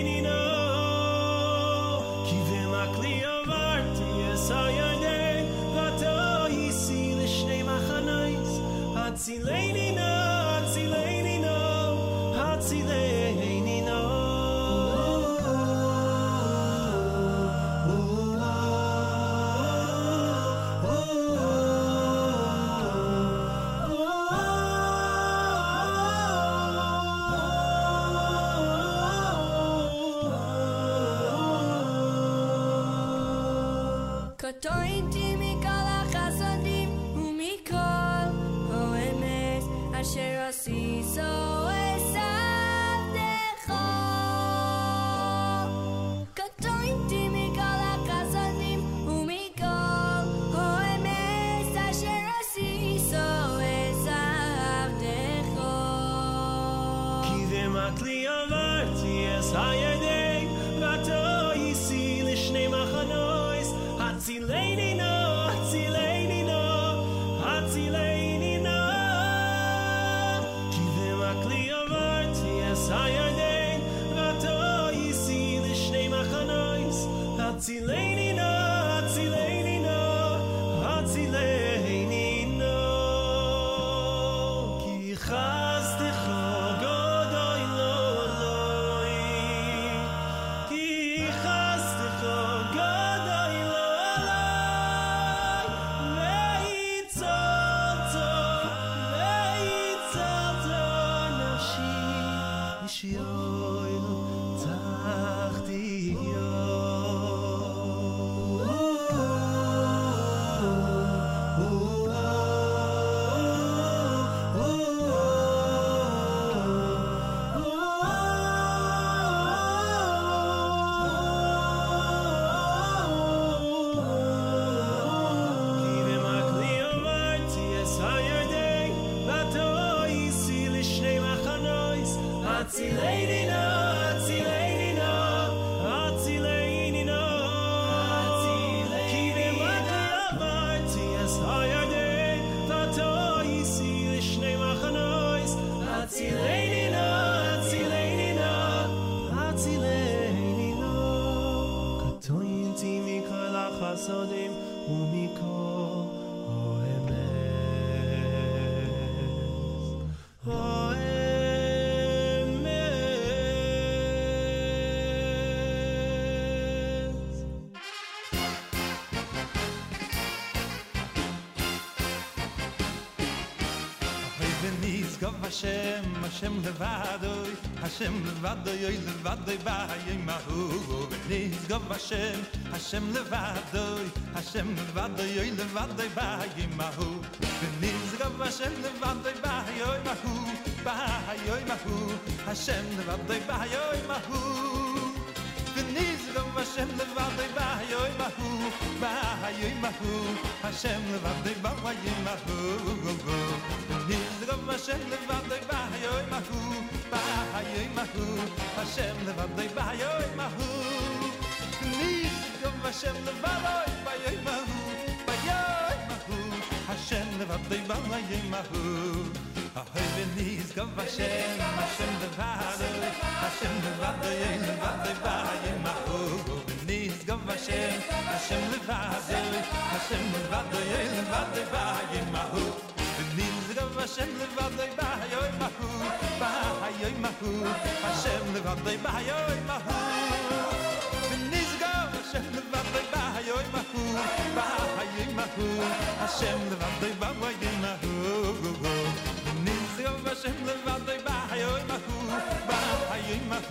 Katoin Hashem levadoy, Hashem levadoy, oy levadoy bay mahu hu, nis go Hashem, Hashem levadoy, Hashem levadoy, oy levadoy bay ma hu, nis go Hashem levadoy bay oy ma hu, bay oy Hashem levadoy bay oy ma hu. Go Hashem levadoy bay oy ma hu, bay oy Hashem levadoy bay oy ma hu. Hashem levadoy. טוב השם לבד דוי בהיוי מהו בהיוי מהו השם לבד דוי בהיוי מהו ניס טוב השם לבד דוי בהיוי מהו בהיוי מהו השם לבד דוי בהיוי מהו Ahoy veniz gam vashem, vashem levado, vashem levado, yey levado, yey bahay mahu. Veniz gam vashem, vashem levado, vashem levado, yey levado, yey mahu. דינג געשעמל וואס דיי באהייער מחוק באהייער מחוק האשעמל וואס mahu. באהייער מחוק באהייער מחוק דינג געשעמל וואס דיי באהייער מחוק באהייער מחוק האשעמל וואס דיי mahu מחוק דינג געשעמל וואס דיי באהייער מחוק באהייער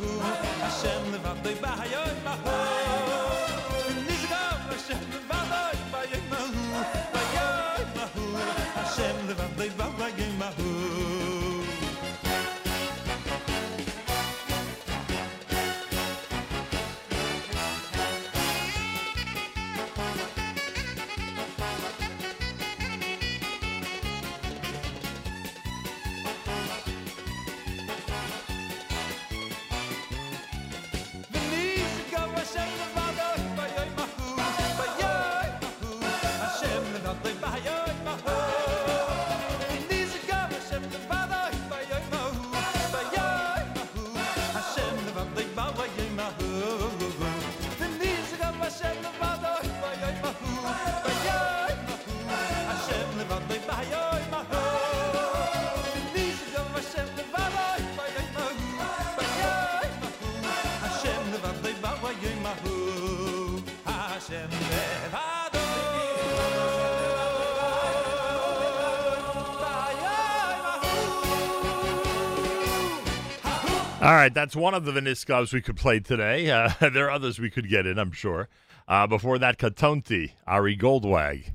All right, that's one of the Veniskovs we could play today. Uh, there are others we could get in, I'm sure. Uh, before that, Katonti, Ari Goldwag,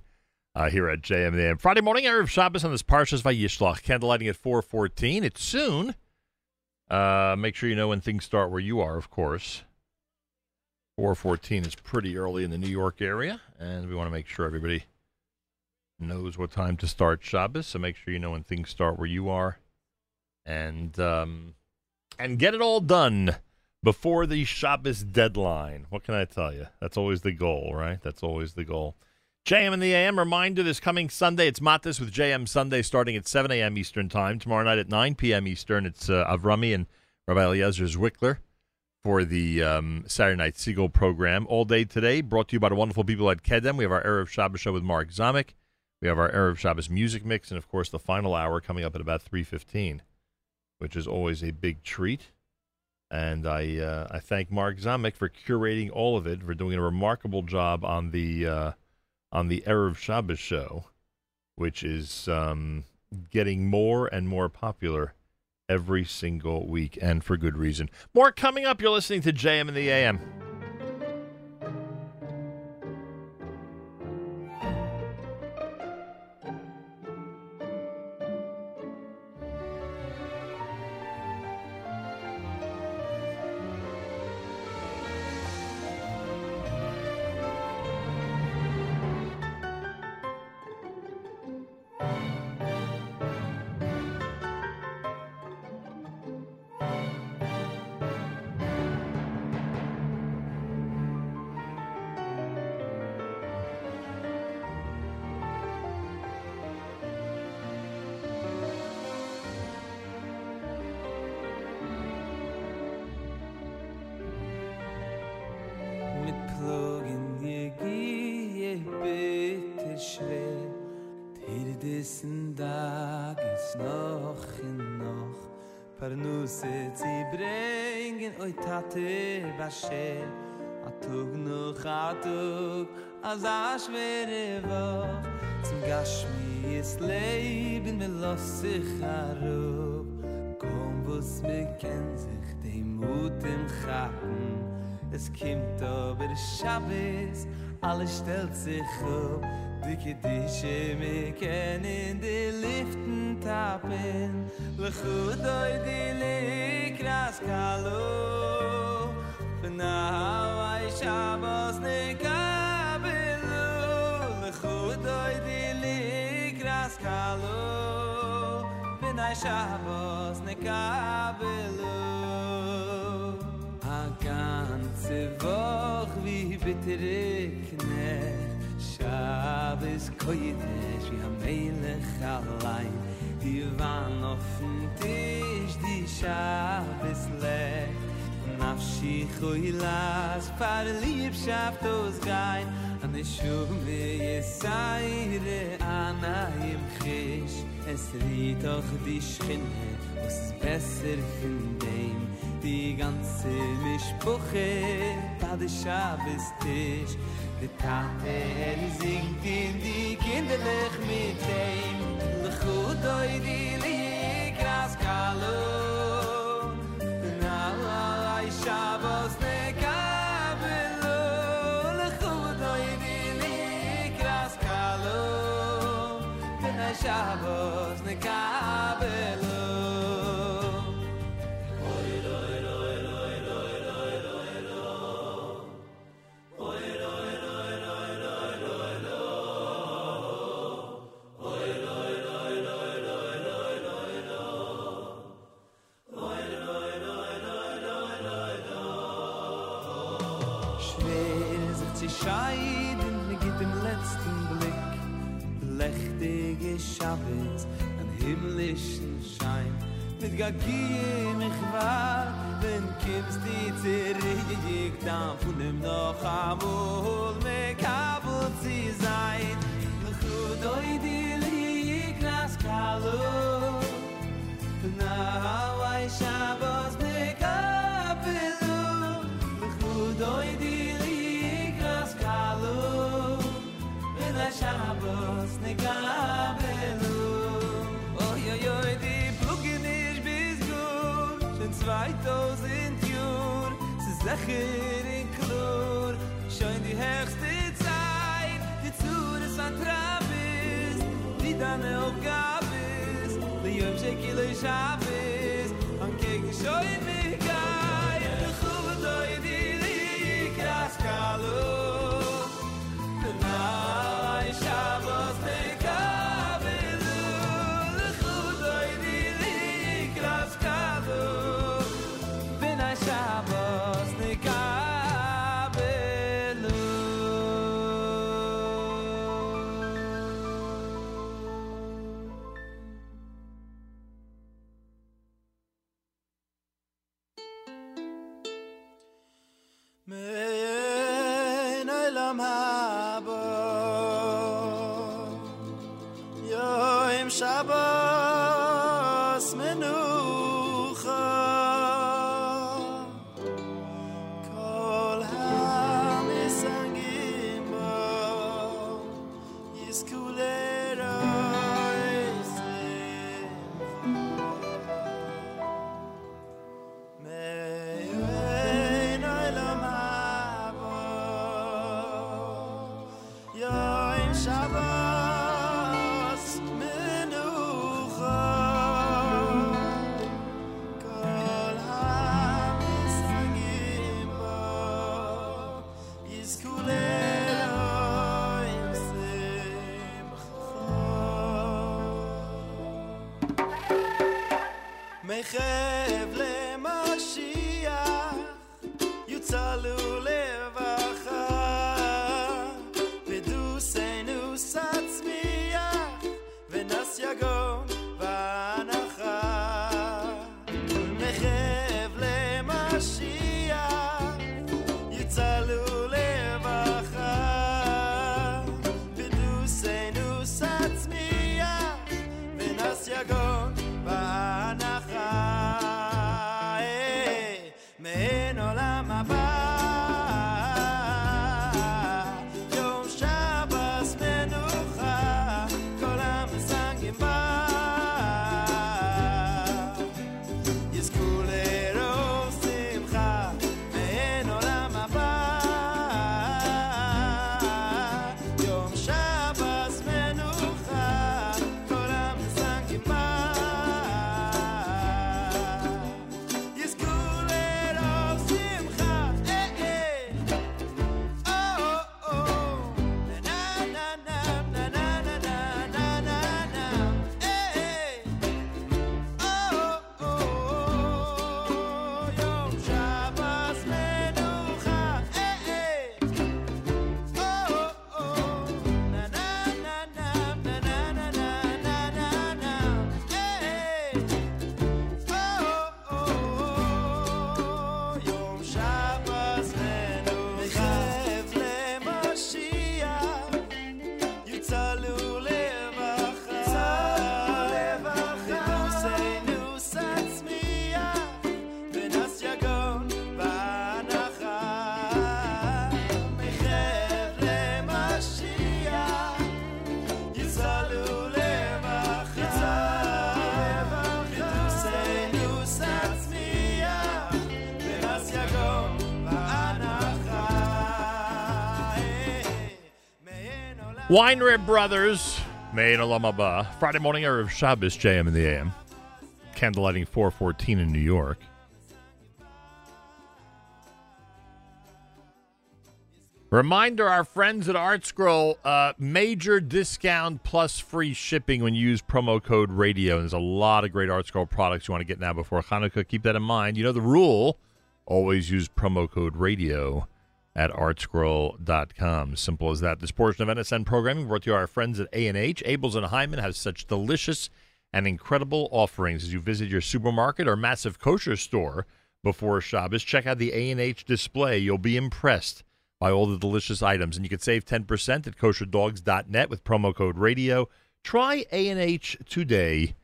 uh, here at JMAM. Friday morning, Erev Shabbos on this Parshas Vayishlach, candlelighting at 414. It's soon. Uh, make sure you know when things start where you are, of course. 414 is pretty early in the New York area, and we want to make sure everybody knows what time to start Shabbos, so make sure you know when things start where you are. And um, and get it all done before the Shabbos deadline. What can I tell you? That's always the goal, right? That's always the goal. JM in the AM. Reminder this coming Sunday, it's Matis with JM Sunday starting at 7 a.m. Eastern Time. Tomorrow night at 9 p.m. Eastern, it's uh, Avrami and Rabbi Eliezer Zwickler for the um, Saturday Night Segal program. All day today, brought to you by the wonderful people at Kedem. We have our Erev Shabbos show with Mark Zamek. We have our Erev Shabbos music mix, and of course, the final hour coming up at about 3.15 which is always a big treat. And I uh, I thank Mark Zamek for curating all of it, for doing a remarkable job on the uh, on the Erev Shabbos show, which is um, getting more and more popular every single week, and for good reason. More coming up. You're listening to JM in the AM. Sich harub Komm, was mir kennt sich dem Mut im Chappen. Es kimmt aber Shabbos, alles stellt sich auf. Die Kedische mir kennen die Liften tappen. Lechut oi di likras kalo. Now I Shabbos nekabelu. Lechut oi Shabbos nekabelu. A ganze Woch wie bittere Knecht Shabbos koyedesh wie a Melech allein Die waren auf dem Tisch, die Shabbos lech Nafshi choylas, par liebschaft aus gein An ich shume yesaire ana im chish Es riet auch die Schinne, was besser von dem. Die ganze Mischbuche, da der Shabbos Tisch Der Tate, er singt in die Kinderlich mit dem. Lechut oi di likras kalo. Na ai Shabbos nekabelo Lechut oi di likras kalo. Na nekabelo Weinrib Brothers, Mein Olam Haba. Friday morning, Erev Shabbos, JM in the AM. Candlelighting 414 in New York. Reminder our friends at ArtScroll, uh, major discount plus free shipping when you use promo code radio. And There's a lot of great ArtScroll products you want to get now before Hanukkah. Keep that in mind. You know the rule always use promo code radio at artscroll.com. Simple as that. This portion of NSN programming brought to you by our friends at A&H. Abeles and Heymann has such delicious and incredible offerings as you visit your supermarket or massive kosher store before Shabbos. Check out the A&H display. You'll be impressed by all the delicious items. And you can save 10% at kosherdogs.net with promo code radio. Try A&H today.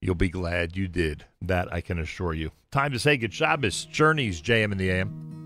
You'll be glad you did. That I can assure you. Time to say good Shabbos. Journeys, JM in the AM.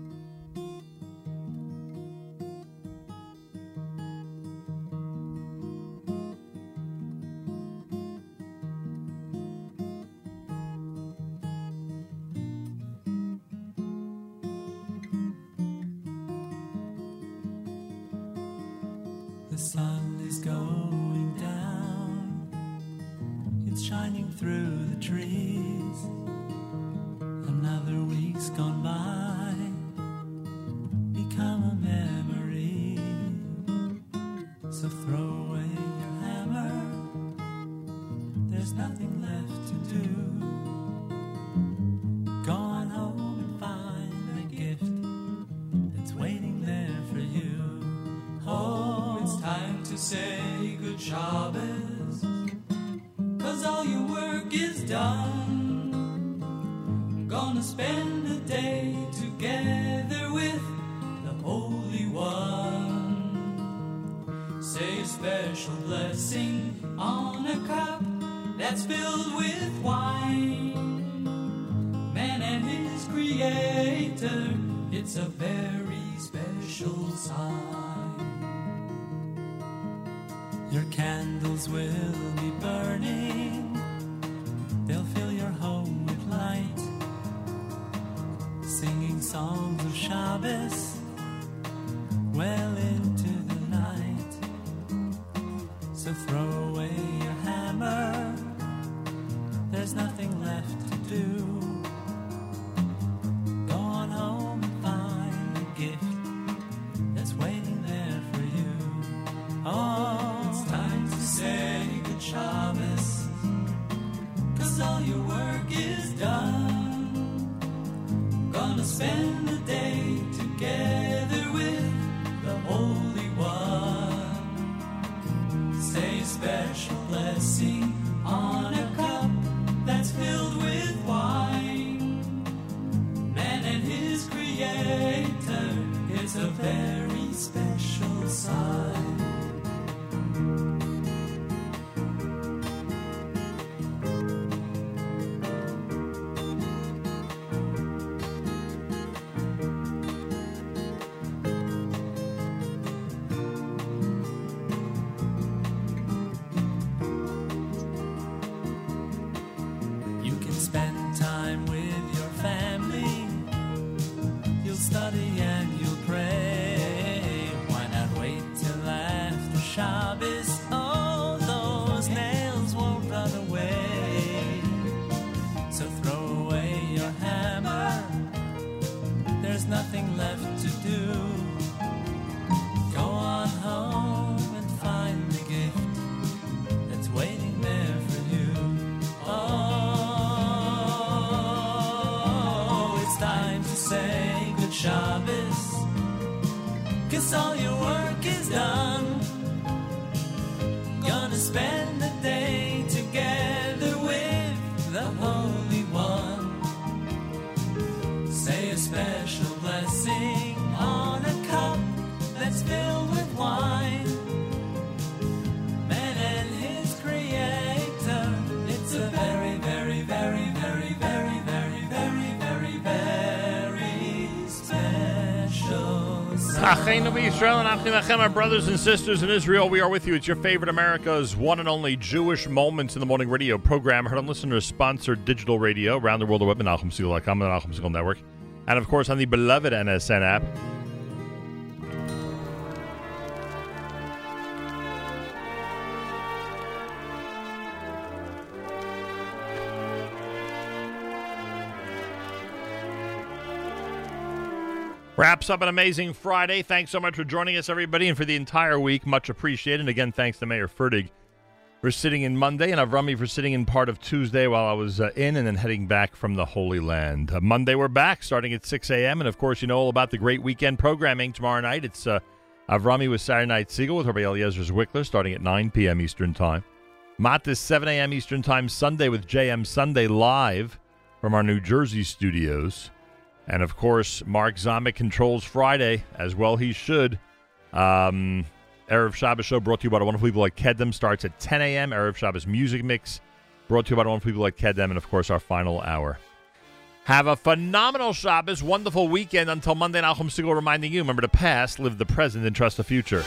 Israel and Achim our brothers and sisters in Israel, we are with you. It's your favorite America's one and only Jewish Moments in the Morning radio program, heard on listener-sponsored digital radio around the world at web, and the Nachum Network, and of course on the beloved NSN app. Wraps up an amazing Friday. Thanks so much for joining us, everybody, and for the entire week. Much appreciated. And again, thanks to Mayor Fertig for sitting in Monday and Avrami for sitting in part of Tuesday while I was uh, in and then heading back from the Holy Land. Uh, Monday, we're back starting at 6 a.m. And of course, you know all about the great weekend programming tomorrow night. It's uh, Avrami with Saturday Night Segal with Rabbi Eliezer Zwickler starting at 9 p.m. Eastern Time. Matis 7 a.m. Eastern Time Sunday with JM Sunday live from our New Jersey studios. And of course, Mark Zomick controls Friday, as well he should. Um, Erev Shabbos show brought to you by the wonderful people like Kedem starts at 10 a.m. Erev Shabbos music mix brought to you by the wonderful people like Kedem, and of course, our final hour. Have a phenomenal Shabbos, wonderful weekend until Monday. Nachum Segal reminding you: remember the past, live the present, and trust the future.